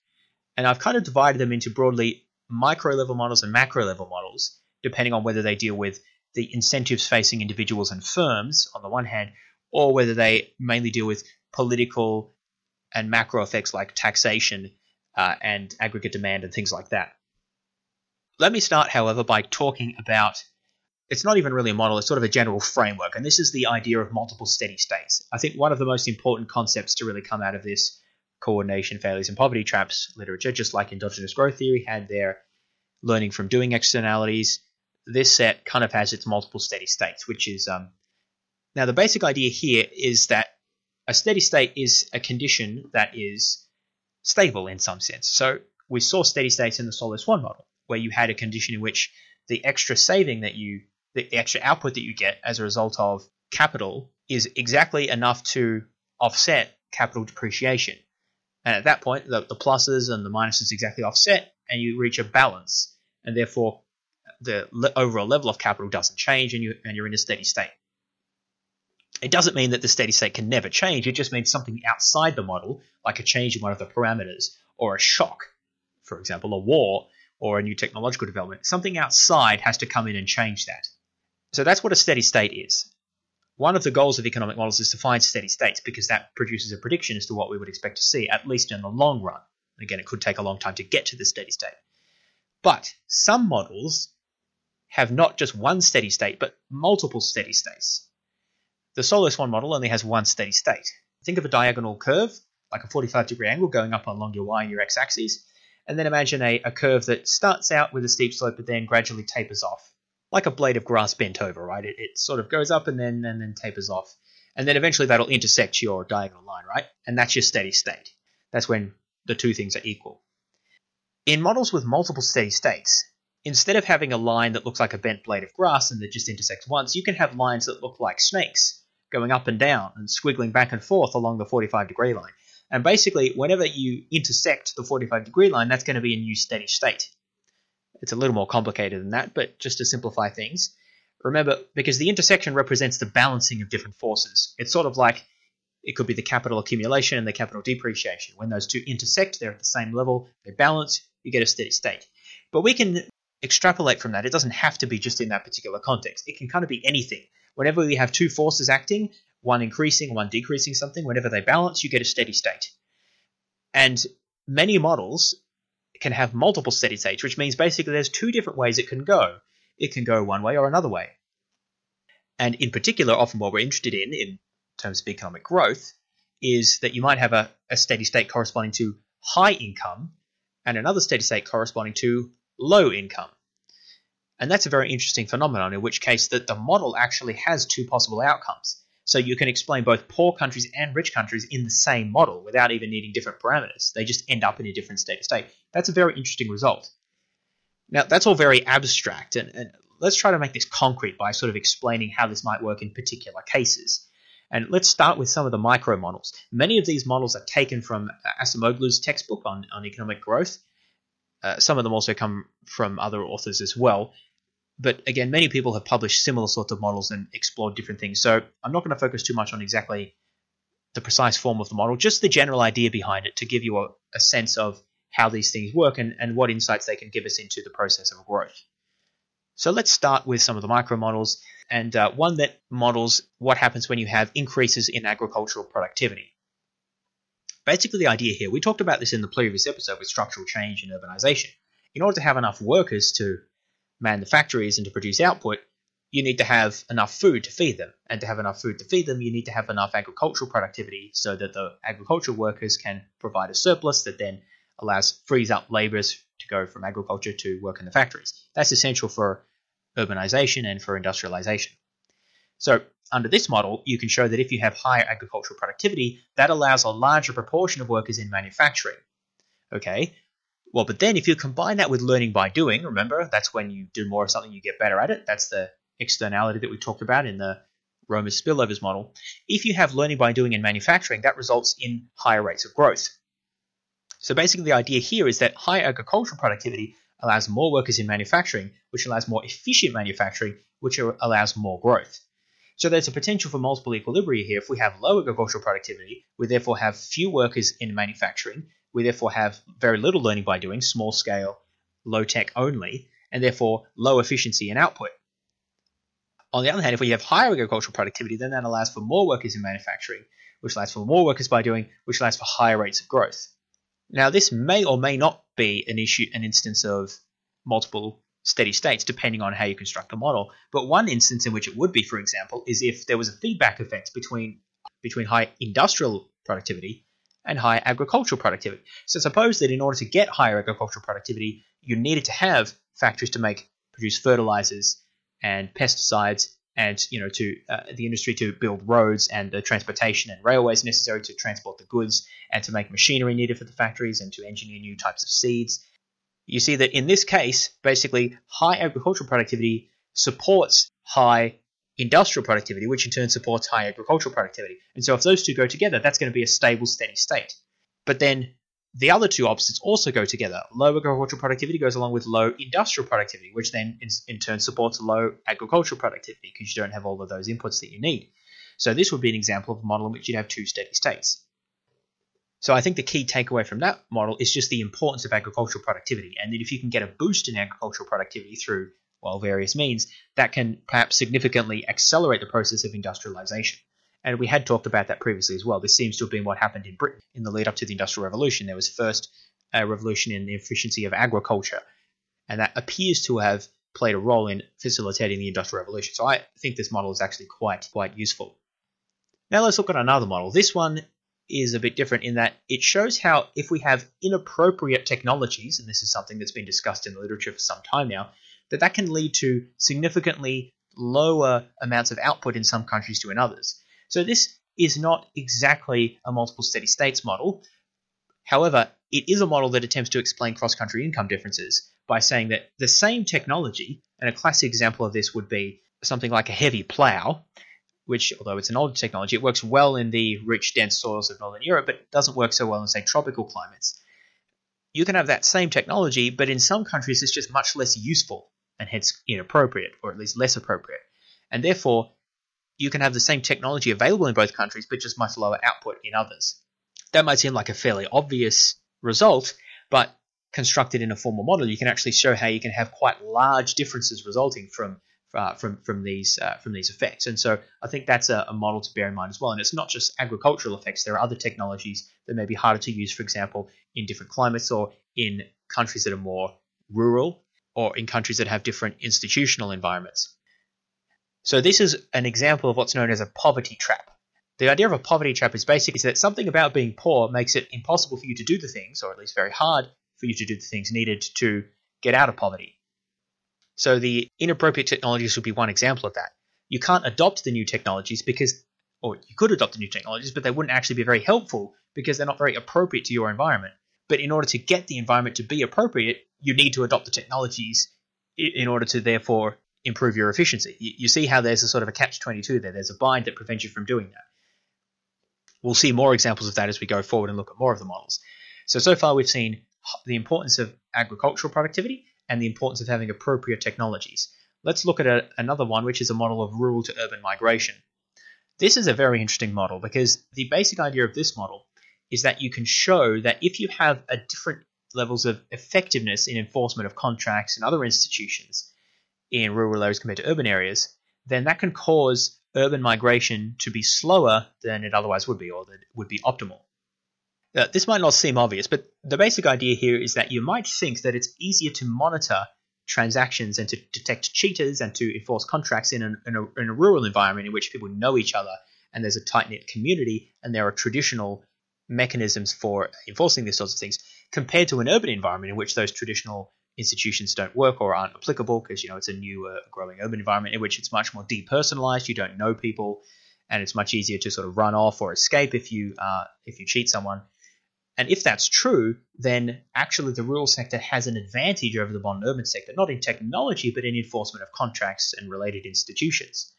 And I've kind of divided them into broadly micro level models and macro level models, depending on whether they deal with the incentives facing individuals and firms on the one hand, or whether they mainly deal with political and macro effects like taxation uh, and aggregate demand and things like that. Let me start, however, by talking about it's not even really a model, it's sort of a general framework, and this is the idea of multiple steady states. I think one of the most important concepts to really come out of this coordination failures and poverty traps literature, just like endogenous growth theory had their learning from doing externalities, this set kind of has its multiple steady states, which is um, now the basic idea here is that a steady state is a condition that is stable in some sense. So we saw steady states in the Solow Swan model, where you had a condition in which the extra saving that you, the extra output that you get as a result of capital is exactly enough to offset capital depreciation. And at that point, the, the pluses and the minuses exactly offset, and you reach a balance. And therefore, the overall level of capital doesn't change, and, you, and you're in a steady state. It doesn't mean that the steady state can never change. It just means something outside the model, like a change in one of the parameters, or a shock, for example, a war or a new technological development. Something outside has to come in and change that. So that's what a steady state is. One of the goals of economic models is to find steady states because that produces a prediction as to what we would expect to see, at least in the long run. Again, it could take a long time to get to the steady state. But some models have not just one steady state, but multiple steady states. The Solow Swan model only has one steady state. Think of a diagonal curve, like a 45 degree angle going up along your y and your x axes, and then imagine a, a curve that starts out with a steep slope but then gradually tapers off, like a blade of grass bent over, right? It, it sort of goes up and then and then tapers off. And then eventually that'll intersect your diagonal line, right? And that's your steady state. That's when the two things are equal. In models with multiple steady states, instead of having a line that looks like a bent blade of grass and that just intersects once, you can have lines that look like snakes going up and down and squiggling back and forth along the 45 degree line. And basically, whenever you intersect the 45 degree line, that's going to be a new steady state. It's a little more complicated than that, but just to simplify things, remember, because the intersection represents the balancing of different forces. It's sort of like it could be the capital accumulation and the capital depreciation. When those two intersect, they're at the same level, they balance, you get a steady state. But we can extrapolate from that. It doesn't have to be just in that particular context. It can kind of be anything whenever we have two forces acting, one increasing, one decreasing something, whenever they balance, you get a steady state. And many models can have multiple steady states, which means basically there's two different ways it can go. It can go one way or another way. And in particular, often what we're interested in, in terms of economic growth, is that you might have a, a steady state corresponding to high income and another steady state corresponding to low income. And that's a very interesting phenomenon, in which case that the model actually has two possible outcomes. So you can explain both poor countries and rich countries in the same model without even needing different parameters. They just end up in a different state of state. That's a very interesting result. Now, that's all very abstract, and, and let's try to make this concrete by sort of explaining how this might work in particular cases. And let's start with some of the micro models. Many of these models are taken from Acemoglu's textbook on, on economic growth. Uh, some of them also come from other authors as well. But again, many people have published similar sorts of models and explored different things. So I'm not going to focus too much on exactly the precise form of the model, just the general idea behind it to give you a, a sense of how these things work and, and what insights they can give us into the process of growth. So let's start with some of the micro models, and uh, one that models what happens when you have increases in agricultural productivity. Basically, the idea here, we talked about this in the previous episode with structural change and urbanization. In order to have enough workers to man the factories and to produce output, you need to have enough food to feed them. And to have enough food to feed them, you need to have enough agricultural productivity so that the agricultural workers can provide a surplus that then allows frees up laborers to go from agriculture to work in the factories. That's essential for urbanization and for industrialization. So, under this model, you can show that if you have higher agricultural productivity, that allows a larger proportion of workers in manufacturing. Okay, well, but then if you combine that with learning by doing, remember, that's when you do more of something, you get better at it. That's the externality that we talked about in the Romer spillovers model. If you have learning by doing in manufacturing, that results in higher rates of growth. So basically, the idea here is that high agricultural productivity allows more workers in manufacturing, which allows more efficient manufacturing, which allows more growth. So there's a potential for multiple equilibria here. If we have low agricultural productivity, we therefore have few workers in manufacturing. We therefore have very little learning by doing, small scale, low tech only, and therefore low efficiency in output. On the other hand, if we have higher agricultural productivity, then that allows for more workers in manufacturing, which allows for more workers by doing, which allows for higher rates of growth. Now, this may or may not be an issue, an instance of multiple steady states, depending on how you construct the model. But one instance in which it would be, for example, is if there was a feedback effect between between high industrial productivity and high agricultural productivity. So suppose that in order to get higher agricultural productivity, you needed to have factories to make produce fertilizers and pesticides and you know to uh, the industry to build roads and the transportation and railways necessary to transport the goods and to make machinery needed for the factories and to engineer new types of seeds. You see that in this case, basically, high agricultural productivity supports high industrial productivity, which in turn supports high agricultural productivity. And so if those two go together, that's going to be a stable, steady state. But then the other two opposites also go together. Low agricultural productivity goes along with low industrial productivity, which then in, in turn supports low agricultural productivity because you don't have all of those inputs that you need. So this would be an example of a model in which you'd have two steady states. So I think the key takeaway from that model is just the importance of agricultural productivity, and that if you can get a boost in agricultural productivity through well various means, that can perhaps significantly accelerate the process of industrialization. And we had talked about that previously as well. This seems to have been what happened in Britain in the lead up to the Industrial Revolution. There was first a revolution in the efficiency of agriculture, and that appears to have played a role in facilitating the Industrial Revolution. So I think this model is actually quite quite useful. Now let's look at another model. This one is a bit different in that it shows how if we have inappropriate technologies, and this is something that's been discussed in the literature for some time now, that that can lead to significantly lower amounts of output in some countries to in others. So this is not exactly a multiple steady states model. However, it is a model that attempts to explain cross country income differences by saying that the same technology, and a classic example of this would be something like a heavy plow, which, although it's an older technology, it works well in the rich, dense soils of Northern Europe, but doesn't work so well in, say, tropical climates. You can have that same technology, but in some countries it's just much less useful and hence inappropriate, or at least less appropriate. And therefore, you can have the same technology available in both countries, but just much lower output in others. That might seem like a fairly obvious result, but constructed in a formal model, you can actually show how you can have quite large differences resulting from uh, from from these uh, from these effects. And so I think that's a, a, model to bear in mind as well. And it's not just agricultural effects. There are other technologies that may be harder to use, for example, in different climates or in countries that are more rural or in countries that have different institutional environments. So this is an example of what's known as a poverty trap. The idea of a poverty trap is basically that something about being poor makes it impossible for you to do the things, or at least very hard for you to do the things needed to get out of poverty. So the inappropriate technologies would be one example of that. You can't adopt the new technologies because, or you could adopt the new technologies, but they wouldn't actually be very helpful because they're not very appropriate to your environment. But in order to get the environment to be appropriate, you need to adopt the technologies in order to therefore improve your efficiency. You, see how there's a sort of a catch 22 there. There's a bind that prevents you from doing that. We'll see more examples of that as we go forward and look at more of the models. So, so far we've seen the importance of agricultural productivity and the importance of having appropriate technologies. Let's look at a, another one, which is a model of rural to urban migration. This is a very interesting model because the basic idea of this model is that you can show that if you have a different levels of effectiveness in enforcement of contracts and other institutions in rural areas compared to urban areas, then that can cause urban migration to be slower than it otherwise would be, or that would be optimal. Uh, this might not seem obvious, but the basic idea here is that you might think that it's easier to monitor transactions and to detect cheaters and to enforce contracts in, an, in, a, in a rural environment in which people know each other and there's a tight knit community and there are traditional mechanisms for enforcing these sorts of things compared to an urban environment in which those traditional institutions don't work or aren't applicable because you know it's a new uh, growing urban environment in which it's much more depersonalized you don't know people and it's much easier to sort of run off or escape if you uh, if you cheat someone and if that's true, then actually the rural sector has an advantage over the modern urban sector, not in technology, but in enforcement of contracts and related institutions.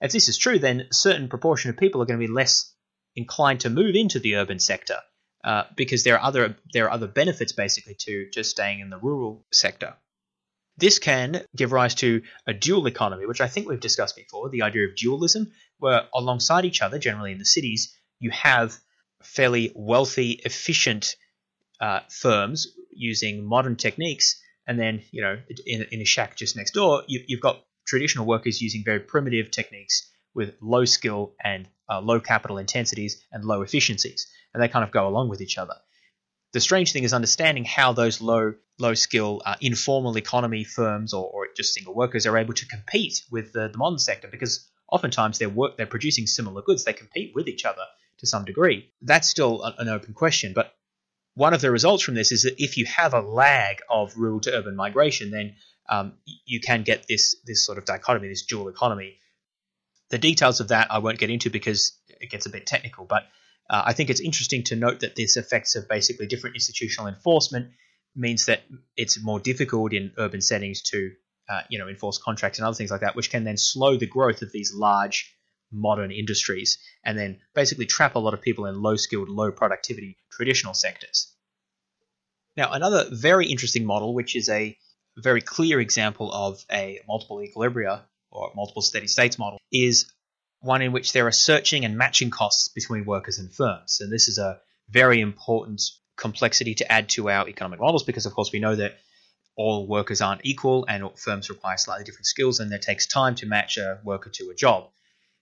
If this is true, then a certain proportion of people are going to be less inclined to move into the urban sector uh, because there are other there are other benefits basically to just staying in the rural sector. This can give rise to a dual economy, which I think we've discussed before, the idea of dualism, where alongside each other, generally in the cities, you have fairly wealthy, efficient uh, firms using modern techniques, and then you know in, in a shack just next door, you, have got traditional workers using very primitive techniques with low skill and uh, low capital intensities and low efficiencies, and they kind of go along with each other. The strange thing is understanding how those low low skill uh, informal economy firms or, or, just single workers are able to compete with the, the modern sector because oftentimes they're work they're producing similar goods. They compete with each other to some degree. That's still an open question, but one of the results from this is that if you have a lag of rural to urban migration, then um, you can get this this sort of dichotomy, this dual economy. The details of that I won't get into because it gets a bit technical, but uh, I think it's interesting to note that this effects of basically different institutional enforcement means that it's more difficult in urban settings to uh, you know enforce contracts and other things like that, which can then slow the growth of these large modern industries and then basically trap a lot of people in low skilled, low productivity traditional sectors. Now, another very interesting model, which is a very clear example of a multiple equilibria or multiple steady states model, is one in which there are searching and matching costs between workers and firms. And this is a very important complexity to add to our economic models because, of course, we know that all workers aren't equal and firms require slightly different skills, and it takes time to match a worker to a job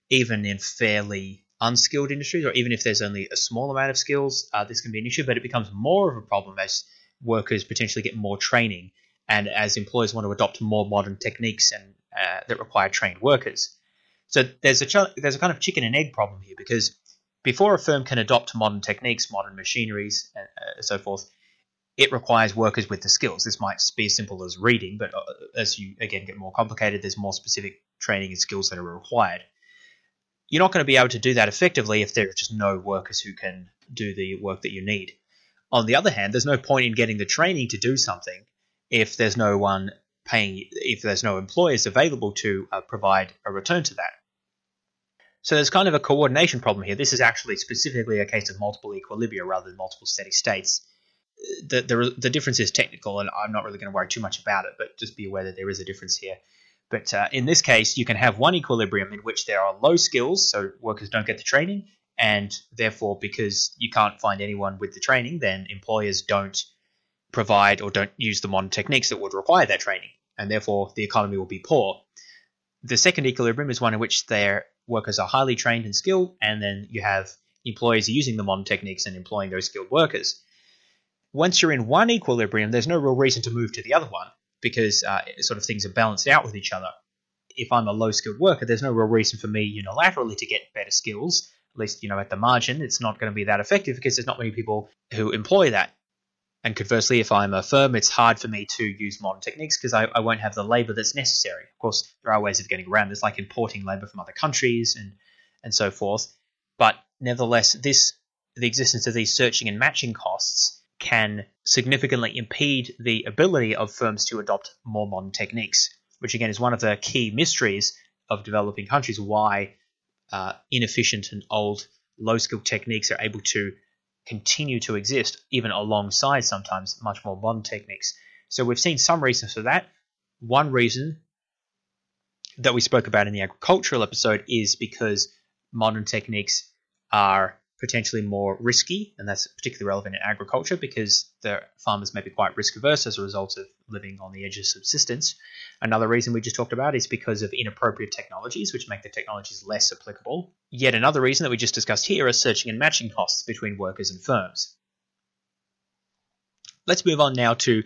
even in fairly unskilled industries, or even if there's only a small amount of skills, uh, this can be an issue. But it becomes more of a problem as workers potentially get more training, and as employers want to adopt more modern techniques and uh, that require trained workers. So there's a ch- there's a kind of chicken and egg problem here because before a firm can adopt modern techniques, modern machineries, and uh, so forth, it requires workers with the skills. This might be as simple as reading, but uh, as you again get more complicated, there's more specific training and skills that are required you're not going to be able to do that effectively if there are just no workers who can do the work that you need. On the other hand, there's no point in getting the training to do something if there's no one paying, if there's no employers available to uh, provide a return to that. So there's kind of a coordination problem here. This is actually specifically a case of multiple equilibria rather than multiple steady states. The, the, the difference is technical, and I'm not really going to worry too much about it, but just be aware that there is a difference here. But uh, in this case, you can have one equilibrium in which there are low skills, so workers don't get the training, and therefore, because you can't find anyone with the training, then employers don't provide or don't use the modern techniques that would require that training, and therefore the economy will be poor. The second equilibrium is one in which their workers are highly trained and skilled, and then you have employers using the modern techniques and employing those skilled workers. Once you're in one equilibrium, there's no real reason to move to the other one because uh, sort of things are balanced out with each other. If I'm a low skilled worker, there's no real reason for me unilaterally to get better skills. At least, you know, at the margin, it's not going to be that effective because there's not many people who employ that. And conversely, if I'm a firm, it's hard for me to use modern techniques because I, I, won't have the labor that's necessary. Of course, there are ways of getting around this, like importing labor from other countries and, and so forth. But nevertheless, this the existence of these searching and matching costs can significantly impede the ability of firms to adopt more modern techniques, which again is one of the key mysteries of developing countries why uh, inefficient and old low skilled techniques are able to continue to exist, even alongside sometimes much more modern techniques. So we've seen some reasons for that. One reason that we spoke about in the agricultural episode is because modern techniques are potentially more risky, and that's particularly relevant in agriculture because the farmers may be quite risk averse as a result of living on the edge of subsistence. Another reason we just talked about is because of inappropriate technologies, which make the technologies less applicable. Yet another reason that we just discussed here are searching and matching costs between workers and firms. Let's move on now to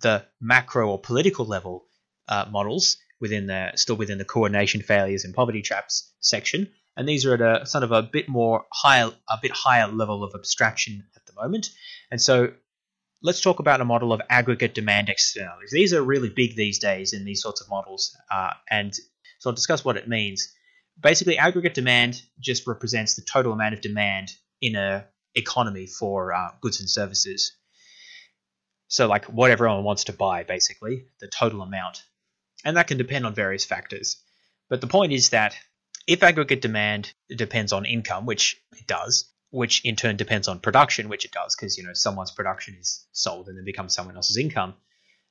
the macro or political level uh, models within the still within the coordination failures and poverty traps section and these are at a sort of a bit more higher, a bit higher level of abstraction at the moment. And so let's talk about a model of aggregate demand externalities. These are really big these days in these sorts of models, uh, and so I'll discuss what it means. Basically, aggregate demand just represents the total amount of demand in a economy for uh, goods and services. So, like what everyone wants to buy, basically, the total amount. And that can depend on various factors. But the point is that if aggregate demand depends on income, which it does, which in turn depends on production, which it does, because you know someone's production is sold and then becomes someone else's income,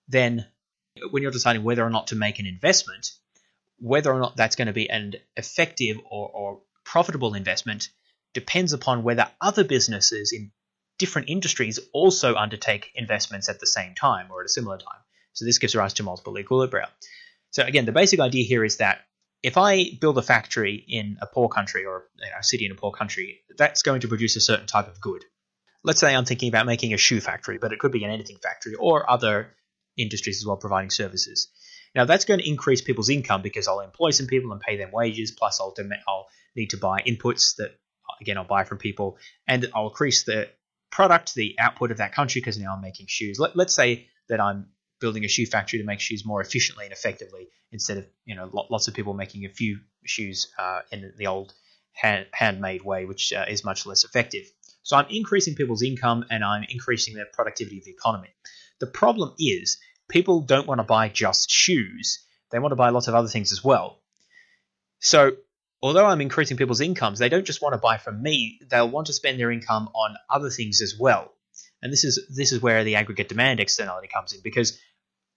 then when you're deciding whether or not to make an investment, whether or not that's going to be an effective or, or profitable investment depends upon whether other businesses in different industries also undertake investments at the same time or at a similar time. So this gives rise to multiple equilibria. So again, the basic idea here is that if I build a factory in a poor country or you know, a city in a poor country, that's going to produce a certain type of good. Let's say I'm thinking about making a shoe factory, but it could be an anything factory or other industries as well providing services. Now that's going to increase people's income because I'll employ some people and pay them wages. Plus, I'll, dem- I'll need to buy inputs that again I'll buy from people, and I'll increase the product, the output of that country because now I'm making shoes. Let, let's say that I'm building a shoe factory to make shoes more efficiently and effectively instead of you know lots of people making a few shoes uh, in the old hand, handmade way, which uh, is much less effective. So I'm increasing people's income and I'm increasing the productivity of the economy. The problem is people don't want to buy just shoes; they want to buy lots of other things as well. So although I'm increasing people's incomes, they don't just want to buy from me; they'll want to spend their income on other things as well. And this is this is where the aggregate demand externality comes in because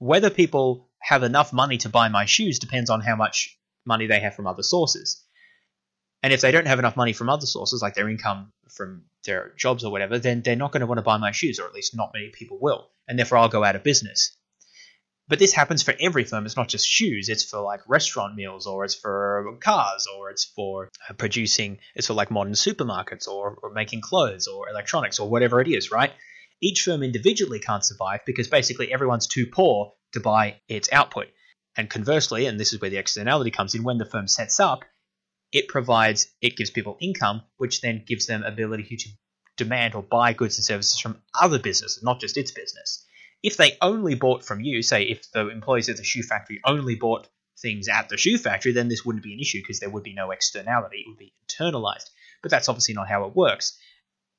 whether people have enough money to buy my shoes depends on how much money they have from other sources. And if they don't have enough money from other sources, like their income from their jobs or whatever, then they're not going to want to buy my shoes, or at least not many people will. And therefore, I'll go out of business. But this happens for every firm. It's not just shoes. It's for like restaurant meals, or it's for cars, or it's for uh, producing, it's for like modern supermarkets, or, or making clothes, or electronics, or whatever it is, right? Each firm individually can't survive because basically everyone's too poor to buy its output. And conversely, and this is where the externality comes in, when the firm sets up, it provides, it gives people income, which then gives them ability to demand or buy goods and services from other businesses, not just its business. If they only bought from you, say if the employees of the shoe factory only bought things at the shoe factory, then this wouldn't be an issue because there would be no externality. It would be internalized. But that's obviously not how it works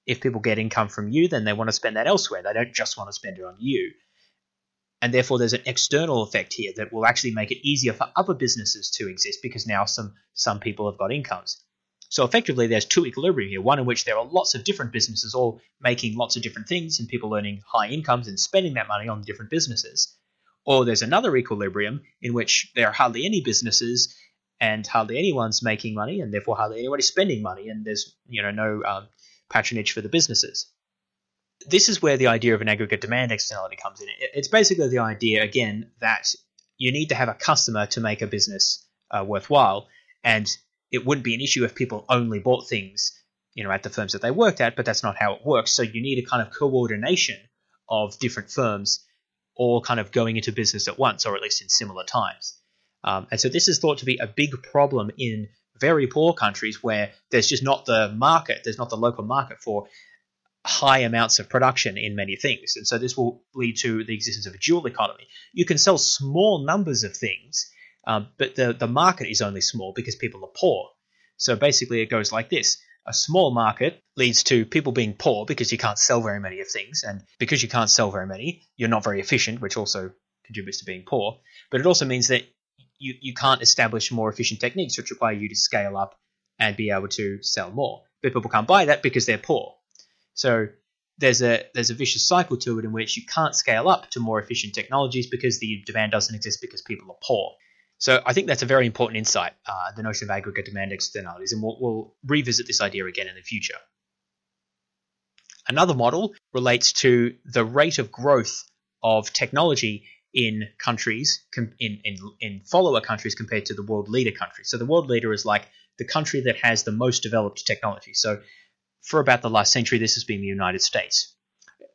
if people get income from you, then they want to spend that elsewhere. They don't just want to spend it on you. And therefore, there's an external effect here that will actually make it easier for other businesses to exist because now some, some people have got incomes. So effectively, there's two equilibrium here one in which there are lots of different businesses all making lots of different things and people earning high incomes and spending that money on different businesses. Or there's another equilibrium in which there are hardly any businesses and hardly anyone's making money and therefore hardly anybody's spending money and there's you know no um, patronage for the businesses. This is where the idea of an aggregate demand externality comes in. It's basically the idea, again, that you need to have a customer to make a business uh, worthwhile, and it wouldn't be an issue if people only bought things, you know, at the firms that they worked at, but that's not how it works. So you need a kind of coordination of different firms all kind of going into business at once, or at least in similar times. Um, and so this is thought to be a big problem in very poor countries where there's just not the market, there's not the local market for high amounts of production in many things. And so this will lead to the existence of a dual economy. You can sell small numbers of things, um, but the, the market is only small because people are poor. So basically, it goes like this a small market leads to people being poor because you can't sell very many of things. And because you can't sell very many, you're not very efficient, which also contributes to being poor. But it also means that you, you can't establish more efficient techniques which require you to scale up and be able to sell more. But people can't buy that because they're poor. So there's a there's a vicious cycle to it in which you can't scale up to more efficient technologies because the demand doesn't exist because people are poor. So I think that's a very important insight, uh, the notion of aggregate demand externalities, and we'll, we'll revisit this idea again in the future. Another model relates to the rate of growth of technology in countries, in, in, in follower countries compared to the world leader countries. So the world leader is like the country that has the most developed technology. So for about the last century, this has been the United States.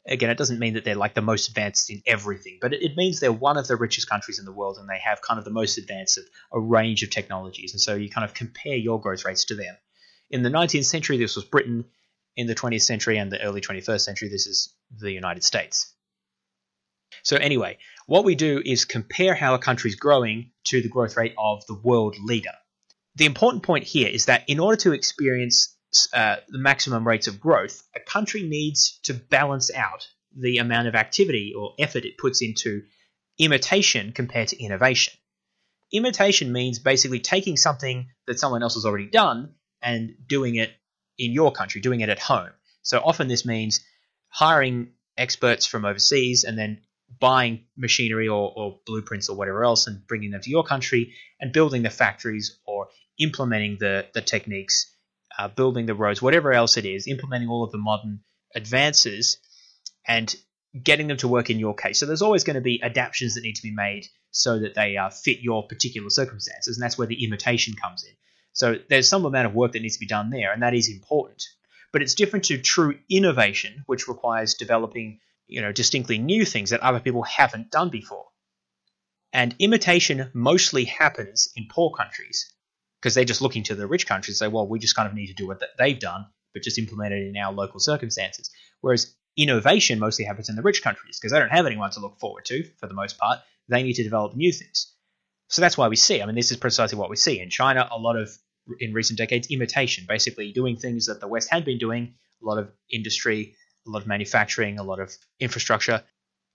Again, it doesn't mean that they're like the most advanced in everything, but it means they're one of the richest countries in the world and they have kind of the most advanced of a range of technologies. And so you kind of compare your growth rates to them. In the 19th century, this was Britain. In the 20th century and the early 21st century, this is the United States. So, anyway, what we do is compare how a country is growing to the growth rate of the world leader. The important point here is that in order to experience uh, the maximum rates of growth, a country needs to balance out the amount of activity or effort it puts into imitation compared to innovation. Imitation means basically taking something that someone else has already done and doing it in your country, doing it at home. So often this means hiring experts from overseas and then buying machinery or, or, blueprints or whatever else and bringing them to your country and building the factories or implementing the, the techniques uh, building the roads, whatever else it is, implementing all of the modern advances and getting them to work in your case. So there's always going to be adaptations that need to be made so that they uh, fit your particular circumstances, and that's where the imitation comes in. So there's some amount of work that needs to be done there, and that is important. But it's different to true innovation, which requires developing, you know, distinctly new things that other people haven't done before. And imitation mostly happens in poor countries because they're just looking to the rich countries and say, well, we just kind of need to do what they've done, but just implement it in our local circumstances. Whereas innovation mostly happens in the rich countries because they don't have anyone to look forward to for the most part. They need to develop new things. So that's why we see. I mean, this is precisely what we see in China. A lot of in recent decades, imitation, basically doing things that the West had been doing. A lot of industry, a lot of manufacturing, a lot of infrastructure.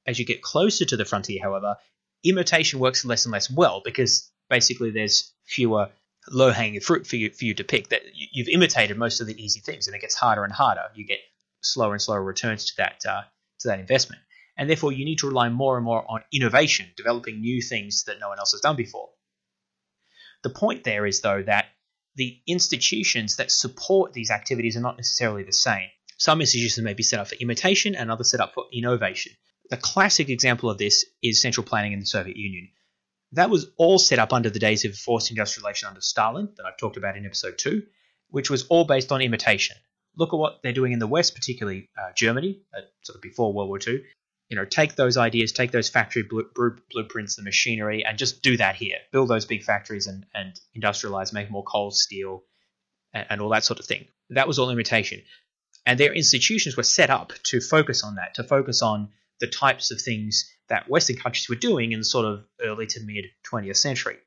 As you get closer to the frontier, however, imitation works less and less well because basically there's fewer low hanging fruit for you for you to pick. That you've imitated most of the easy things, and it gets harder and harder. You get slower and slower returns to that uh, to that investment, and therefore you need to rely more and more on innovation, developing new things that no one else has done before. The point there is though that the institutions that support these activities are not necessarily the same. Some institutions may be set up for imitation and others set up for innovation. The classic example of this is central planning in the Soviet Union. That was all set up under the days of forced industrialization under Stalin, that I've talked about in episode 2, which was all based on imitation. Look at what they're doing in the West, particularly uh, Germany, uh, sort of before World War II. You know, take those ideas, take those factory blueprints, the machinery, and just do that here. Build those big factories and, and industrialize, make more coal, steel, and, and all that sort of thing. That was all imitation. And their institutions were set up to focus on that, to focus on the types of things that Western countries were doing in the sort of early to mid 20th century.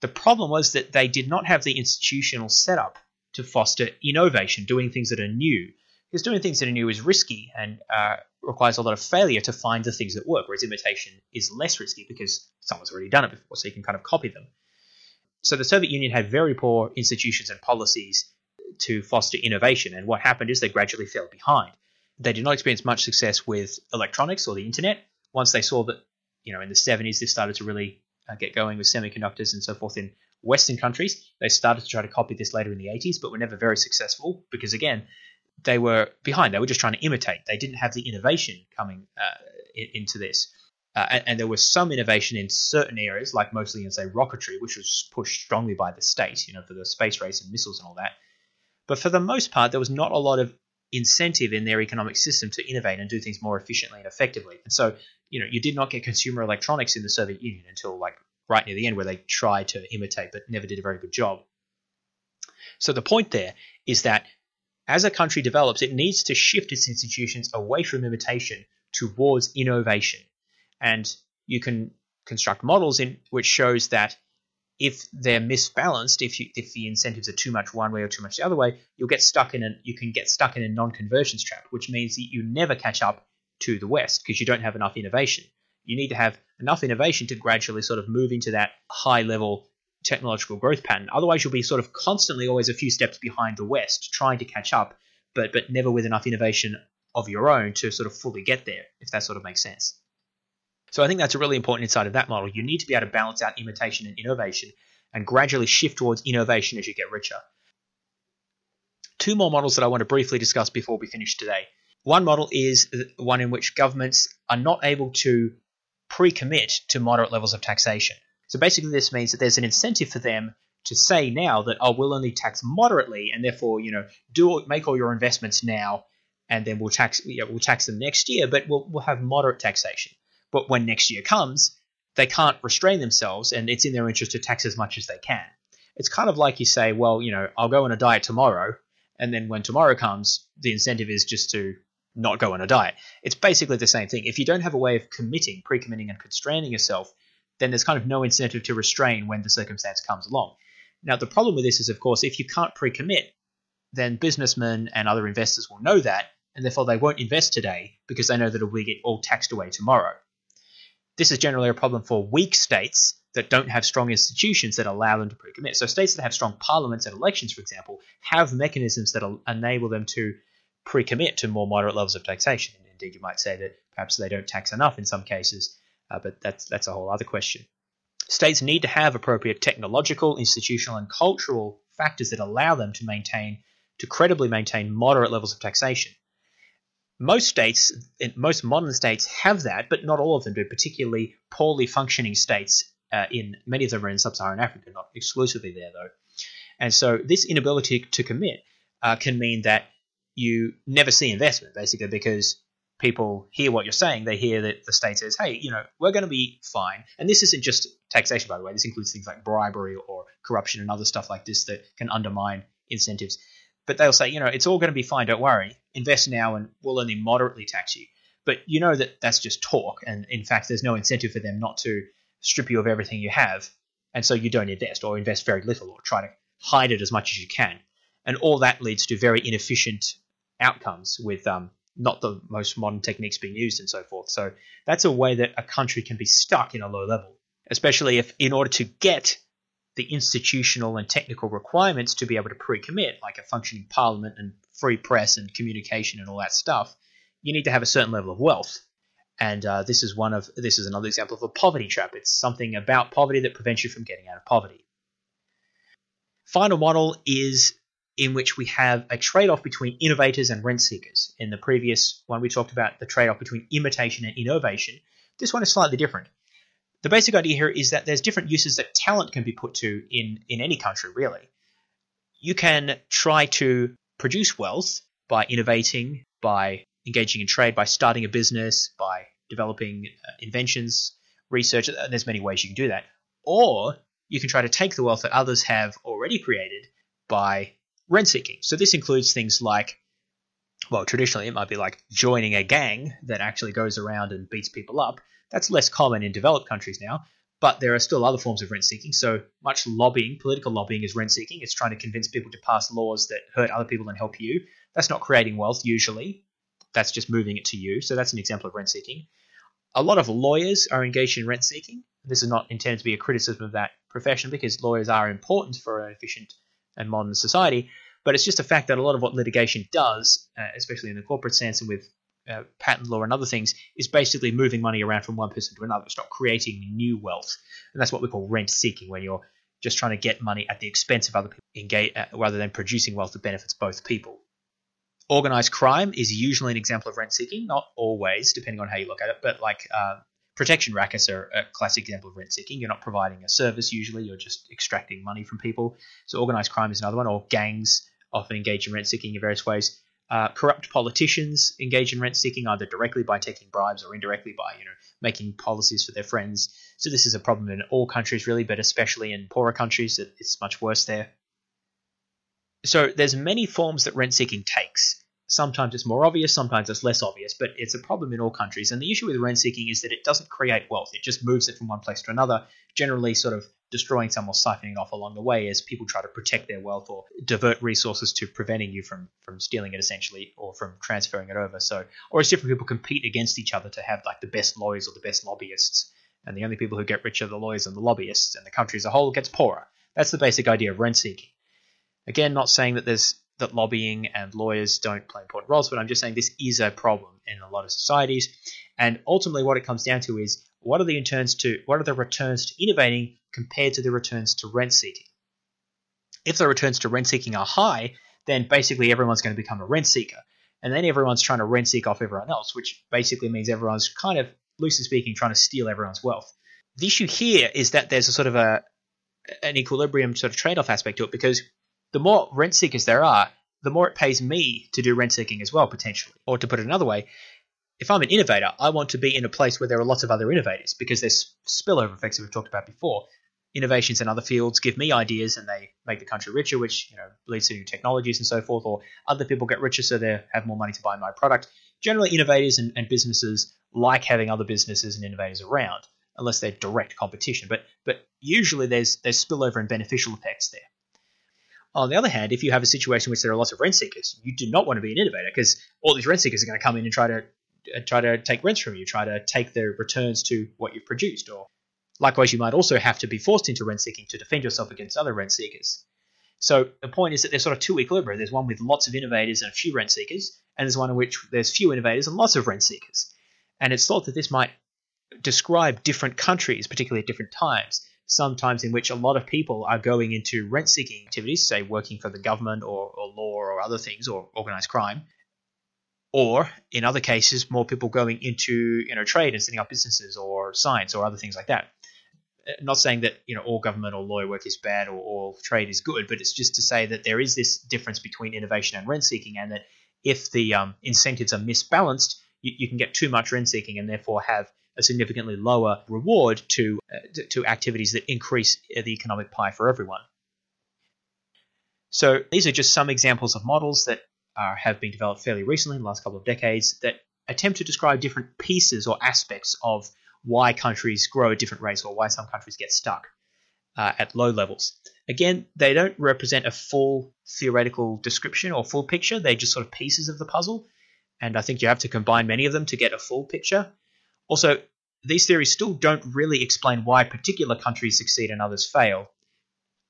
The problem was that they did not have the institutional setup to foster innovation, doing things that are new. Because doing things that are new is risky and uh, requires a lot of failure to find the things that work, whereas imitation is less risky because someone's already done it before, so you can kind of copy them. So the Soviet Union had very poor institutions and policies to foster innovation, and what happened is they gradually fell behind. They did not experience much success with electronics or the internet, once they saw that, you know, in the 70s, this started to really uh, get going with semiconductors and so forth in Western countries, they started to try to copy this later in the 80s, but were never very successful because, again, they were behind. They were just trying to imitate. They didn't have the innovation coming uh, into this. Uh, and, and, there was some innovation in certain areas, like mostly in, say, rocketry, which was pushed strongly by the state, you know, for the space race and missiles and all that. But for the most part, there was not a lot of incentive in their economic system to innovate and do things more efficiently and effectively. And so, you know, you did not get consumer electronics in the Soviet Union until like right near the end, where they tried to imitate but never did a very good job. So the point there is that as a country develops, it needs to shift its institutions away from imitation towards innovation. And you can construct models in which shows that if they're misbalanced, if you, if the incentives are too much one way or too much the other way, you'll get stuck in a you can get stuck in a non-convergence trap, which means that you never catch up to the West because you don't have enough innovation. You need to have enough innovation to gradually sort of move into that high level technological growth pattern. Otherwise, you'll be sort of constantly always a few steps behind the West, trying to catch up, but but never with enough innovation of your own to sort of fully get there, if that sort of makes sense. So I think that's a really important insight of that model. You need to be able to balance out imitation and innovation and gradually shift towards innovation as you get richer. Two more models that I want to briefly discuss before we finish today. One model is one in which governments are not able to pre commit to moderate levels of taxation. So basically, this means that there's an incentive for them to say now that oh, we'll only tax moderately, and therefore, you know, do make all your investments now, and then we'll tax yeah, we'll tax them next year, but we'll we'll have moderate taxation. But when next year comes, they can't restrain themselves, and it's in their interest to tax as much as they can. It's kind of like you say, well, you know, I'll go on a diet tomorrow, and then when tomorrow comes, the incentive is just to not go on a diet. It's basically the same thing. If you don't have a way of committing, pre committing, and constraining yourself, then there's kind of no incentive to restrain when the circumstance comes along. Now, the problem with this is, of course, if you can't pre commit, then businessmen and other investors will know that, and therefore they won't invest today because they know that it will get all taxed away tomorrow. This is generally a problem for weak states that don't have strong institutions that allow them to pre commit. So, states that have strong parliaments and elections, for example, have mechanisms that enable them to pre commit to more moderate levels of taxation. Indeed, you might say that perhaps they don't tax enough in some cases, uh, but that's, that's a whole other question. States need to have appropriate technological, institutional, and cultural factors that allow them to maintain, to credibly maintain moderate levels of taxation. Most states, most modern states have that, but not all of them do, particularly poorly functioning states. Uh, in many of them are in sub-Saharan Africa, not exclusively there though. And so this inability to commit uh, can mean that you never see investment, basically, because people hear what you're saying. They hear that the state says, hey, you know, we're going to be fine. And this isn't just taxation, by the way. This includes things like bribery or corruption and other stuff like this that can undermine incentives. But they'll say, you know, it's all going to be fine. Don't worry. Invest now and we'll only moderately tax you. But you know that that's just talk. And in fact, there's no incentive for them not to strip you of everything you have. And so you don't invest or invest very little or try to hide it as much as you can. And all that leads to very inefficient outcomes with um, not the most modern techniques being used and so forth. So that's a way that a country can be stuck in a low level, especially if, in order to get the institutional and technical requirements to be able to pre-commit, like a functioning parliament and free press and communication and all that stuff, you need to have a certain level of wealth. And uh, this is one of this is another example of a poverty trap. It's something about poverty that prevents you from getting out of poverty. Final model is in which we have a trade off between innovators and rent seekers. In the previous one, we talked about the trade off between imitation and innovation. This one is slightly different. The basic idea here is that there's different uses that talent can be put to in, in any country, really. You can try to produce wealth by innovating, by engaging in trade, by starting a business, by developing uh, inventions, research. There's many ways you can do that. Or you can try to take the wealth that others have already created by rent seeking. So this includes things like, well, traditionally it might be like joining a gang that actually goes around and beats people up. That's less common in developed countries now, but there are still other forms of rent seeking. So much lobbying, political lobbying is rent seeking. It's trying to convince people to pass laws that hurt other people and help you. That's not creating wealth usually. That's just moving it to you. So that's an example of rent seeking. A lot of lawyers are engaged in rent seeking. This is not intended to be a criticism of that profession because lawyers are important for an efficient and modern society. But it's just a fact that a lot of what litigation does, uh, especially in the corporate sense and with uh, patent law and other things, is basically moving money around from one person to another. It's not creating new wealth, and that's what we call rent seeking, when you're just trying to get money at the expense of other people, engage, uh, rather than producing wealth that benefits both people. Organized crime is usually an example of rent seeking, not always, depending on how you look at it, but like uh, protection rackets are a classic example of rent seeking. You're not providing a service usually, you're just extracting money from people. So organized crime is another one, or gangs often engage in rent seeking in various ways. Uh, corrupt politicians engage in rent seeking either directly by taking bribes or indirectly by you know making policies for their friends. So this is a problem in all countries really, but especially in poorer countries, it's much worse there. So there's many forms that rent seeking takes. Sometimes it's more obvious, sometimes it's less obvious, but it's a problem in all countries. And the issue with rent seeking is that it doesn't create wealth, it just moves it from one place to another, generally sort of destroying some or siphoning off along the way as people try to protect their wealth or divert resources to preventing you from from stealing it essentially or from transferring it over. So or as different people compete against each other to have like the best lawyers or the best lobbyists. And the only people who get rich are the lawyers and the lobbyists, and the country as a whole gets poorer. That's the basic idea of rent seeking. Again, not saying that there's that lobbying and lawyers don't play important roles, but I'm just saying this is a problem in a lot of societies. And ultimately, what it comes down to is what are the returns to what are the returns to innovating compared to the returns to rent seeking? If the returns to rent seeking are high, then basically everyone's going to become a rent seeker, and then everyone's trying to rent seek off everyone else, which basically means everyone's kind of loosely speaking trying to steal everyone's wealth. The issue here is that there's a sort of a an equilibrium sort of trade-off aspect to it because the more rent seekers there are, the more it pays me to do rent seeking as well, potentially. Or to put it another way, if I'm an innovator, I want to be in a place where there are lots of other innovators because there's spillover effects that we've talked about before. Innovations in other fields give me ideas and they make the country richer, which you know leads to new technologies and so forth. Or other people get richer, so they have more money to buy my product. Generally, innovators and, and businesses like having other businesses and innovators around, unless they're direct competition. But but usually there's there's spillover and beneficial effects there. On the other hand, if you have a situation in which there are lots of rent seekers, you do not want to be an innovator because all these rent seekers are going to come in and try to uh, try to take rents from you, try to take the returns to what you've produced. Or likewise, you might also have to be forced into rent seeking to defend yourself against other rent seekers. So the point is that there's sort of two equilibria. There's one with lots of innovators and a few rent seekers, and there's one in which there's few innovators and lots of rent seekers. And it's thought that this might describe different countries, particularly at different times sometimes in which a lot of people are going into rent seeking activities, say working for the government or, or law or other things or organized crime. Or in other cases, more people going into you know trade and setting up businesses or science or other things like that. Uh, not saying that you know all government or lawyer work is bad or all trade is good, but it's just to say that there is this difference between innovation and rent seeking, and that if the um, incentives are misbalanced, you, you can get too much rent seeking and therefore have a significantly lower reward to uh, to activities that increase the economic pie for everyone. So these are just some examples of models that are, have been developed fairly recently in the last couple of decades that attempt to describe different pieces or aspects of why countries grow at different rates or why some countries get stuck uh, at low levels. Again, they don't represent a full theoretical description or full picture. They're just sort of pieces of the puzzle. And I think you have to combine many of them to get a full picture. Also, these theories still don't really explain why particular countries succeed and others fail.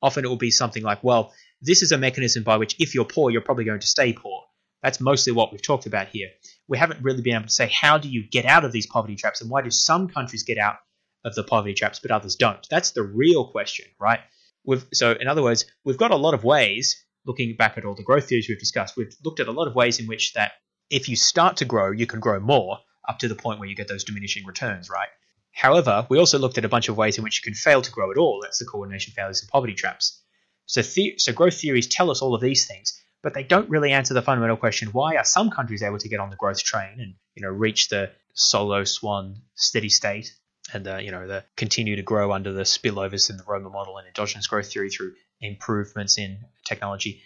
Often it will be something like, well, this is a mechanism by which if you're poor, you're probably going to stay poor. That's mostly what we've talked about here. We haven't really been able to say how do you get out of these poverty traps and why do some countries get out of the poverty traps but others don't? That's the real question, right? We've, so, in other words, we've got a lot of ways, looking back at all the growth theories we've discussed, we've looked at a lot of ways in which that if you start to grow, you can grow more, up to the point where you get those diminishing returns, right? However, we also looked at a bunch of ways in which you can fail to grow at all. That's the coordination failures and poverty traps. So, the- so growth theories tell us all of these things, but they don't really answer the fundamental question: Why are some countries able to get on the growth train and you know reach the Solow Swan steady state, and you know the continue to grow under the spillovers in the Romer model and endogenous growth theory through improvements in technology?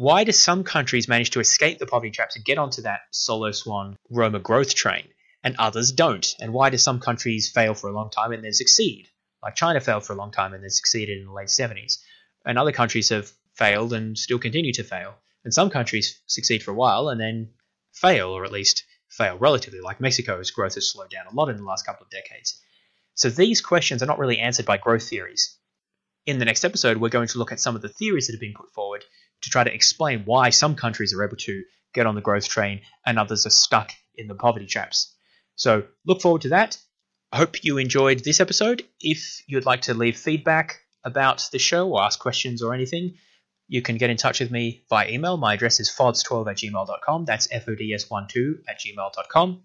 Why do some countries manage to escape the poverty traps and get onto that Solow Swan Romer growth train, and others don't? And why do some countries fail for a long time and then succeed? Like China failed for a long time and then succeeded in the late 70s. And other countries have failed and still continue to fail. And some countries succeed for a while and then fail, or at least fail relatively, like Mexico's growth has slowed down a lot in the last couple of decades. So these questions are not really answered by growth theories. In the next episode, we're going to look at some of the theories that have been put forward to try to explain why some countries are able to get on the growth train and others are stuck in the poverty traps. So look forward to that. I hope you enjoyed this episode. If you'd like to leave feedback about the show or ask questions or anything, you can get in touch with me via email. My address is fods12 at gmail.com. That's fods12 at gmail.com.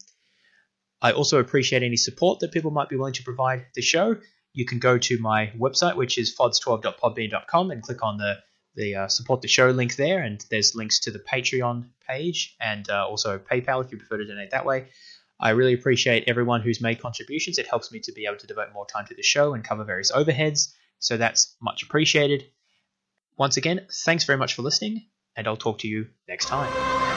I also appreciate any support that people might be willing to provide the show. You can go to my website, which is fods12.podbean.com, and click on the the uh, support the show link there, and there's links to the Patreon page and uh, also PayPal if you prefer to donate that way. I really appreciate everyone who's made contributions. It helps me to be able to devote more time to the show and cover various overheads, so that's much appreciated. Once again, thanks very much for listening, and I'll talk to you next time.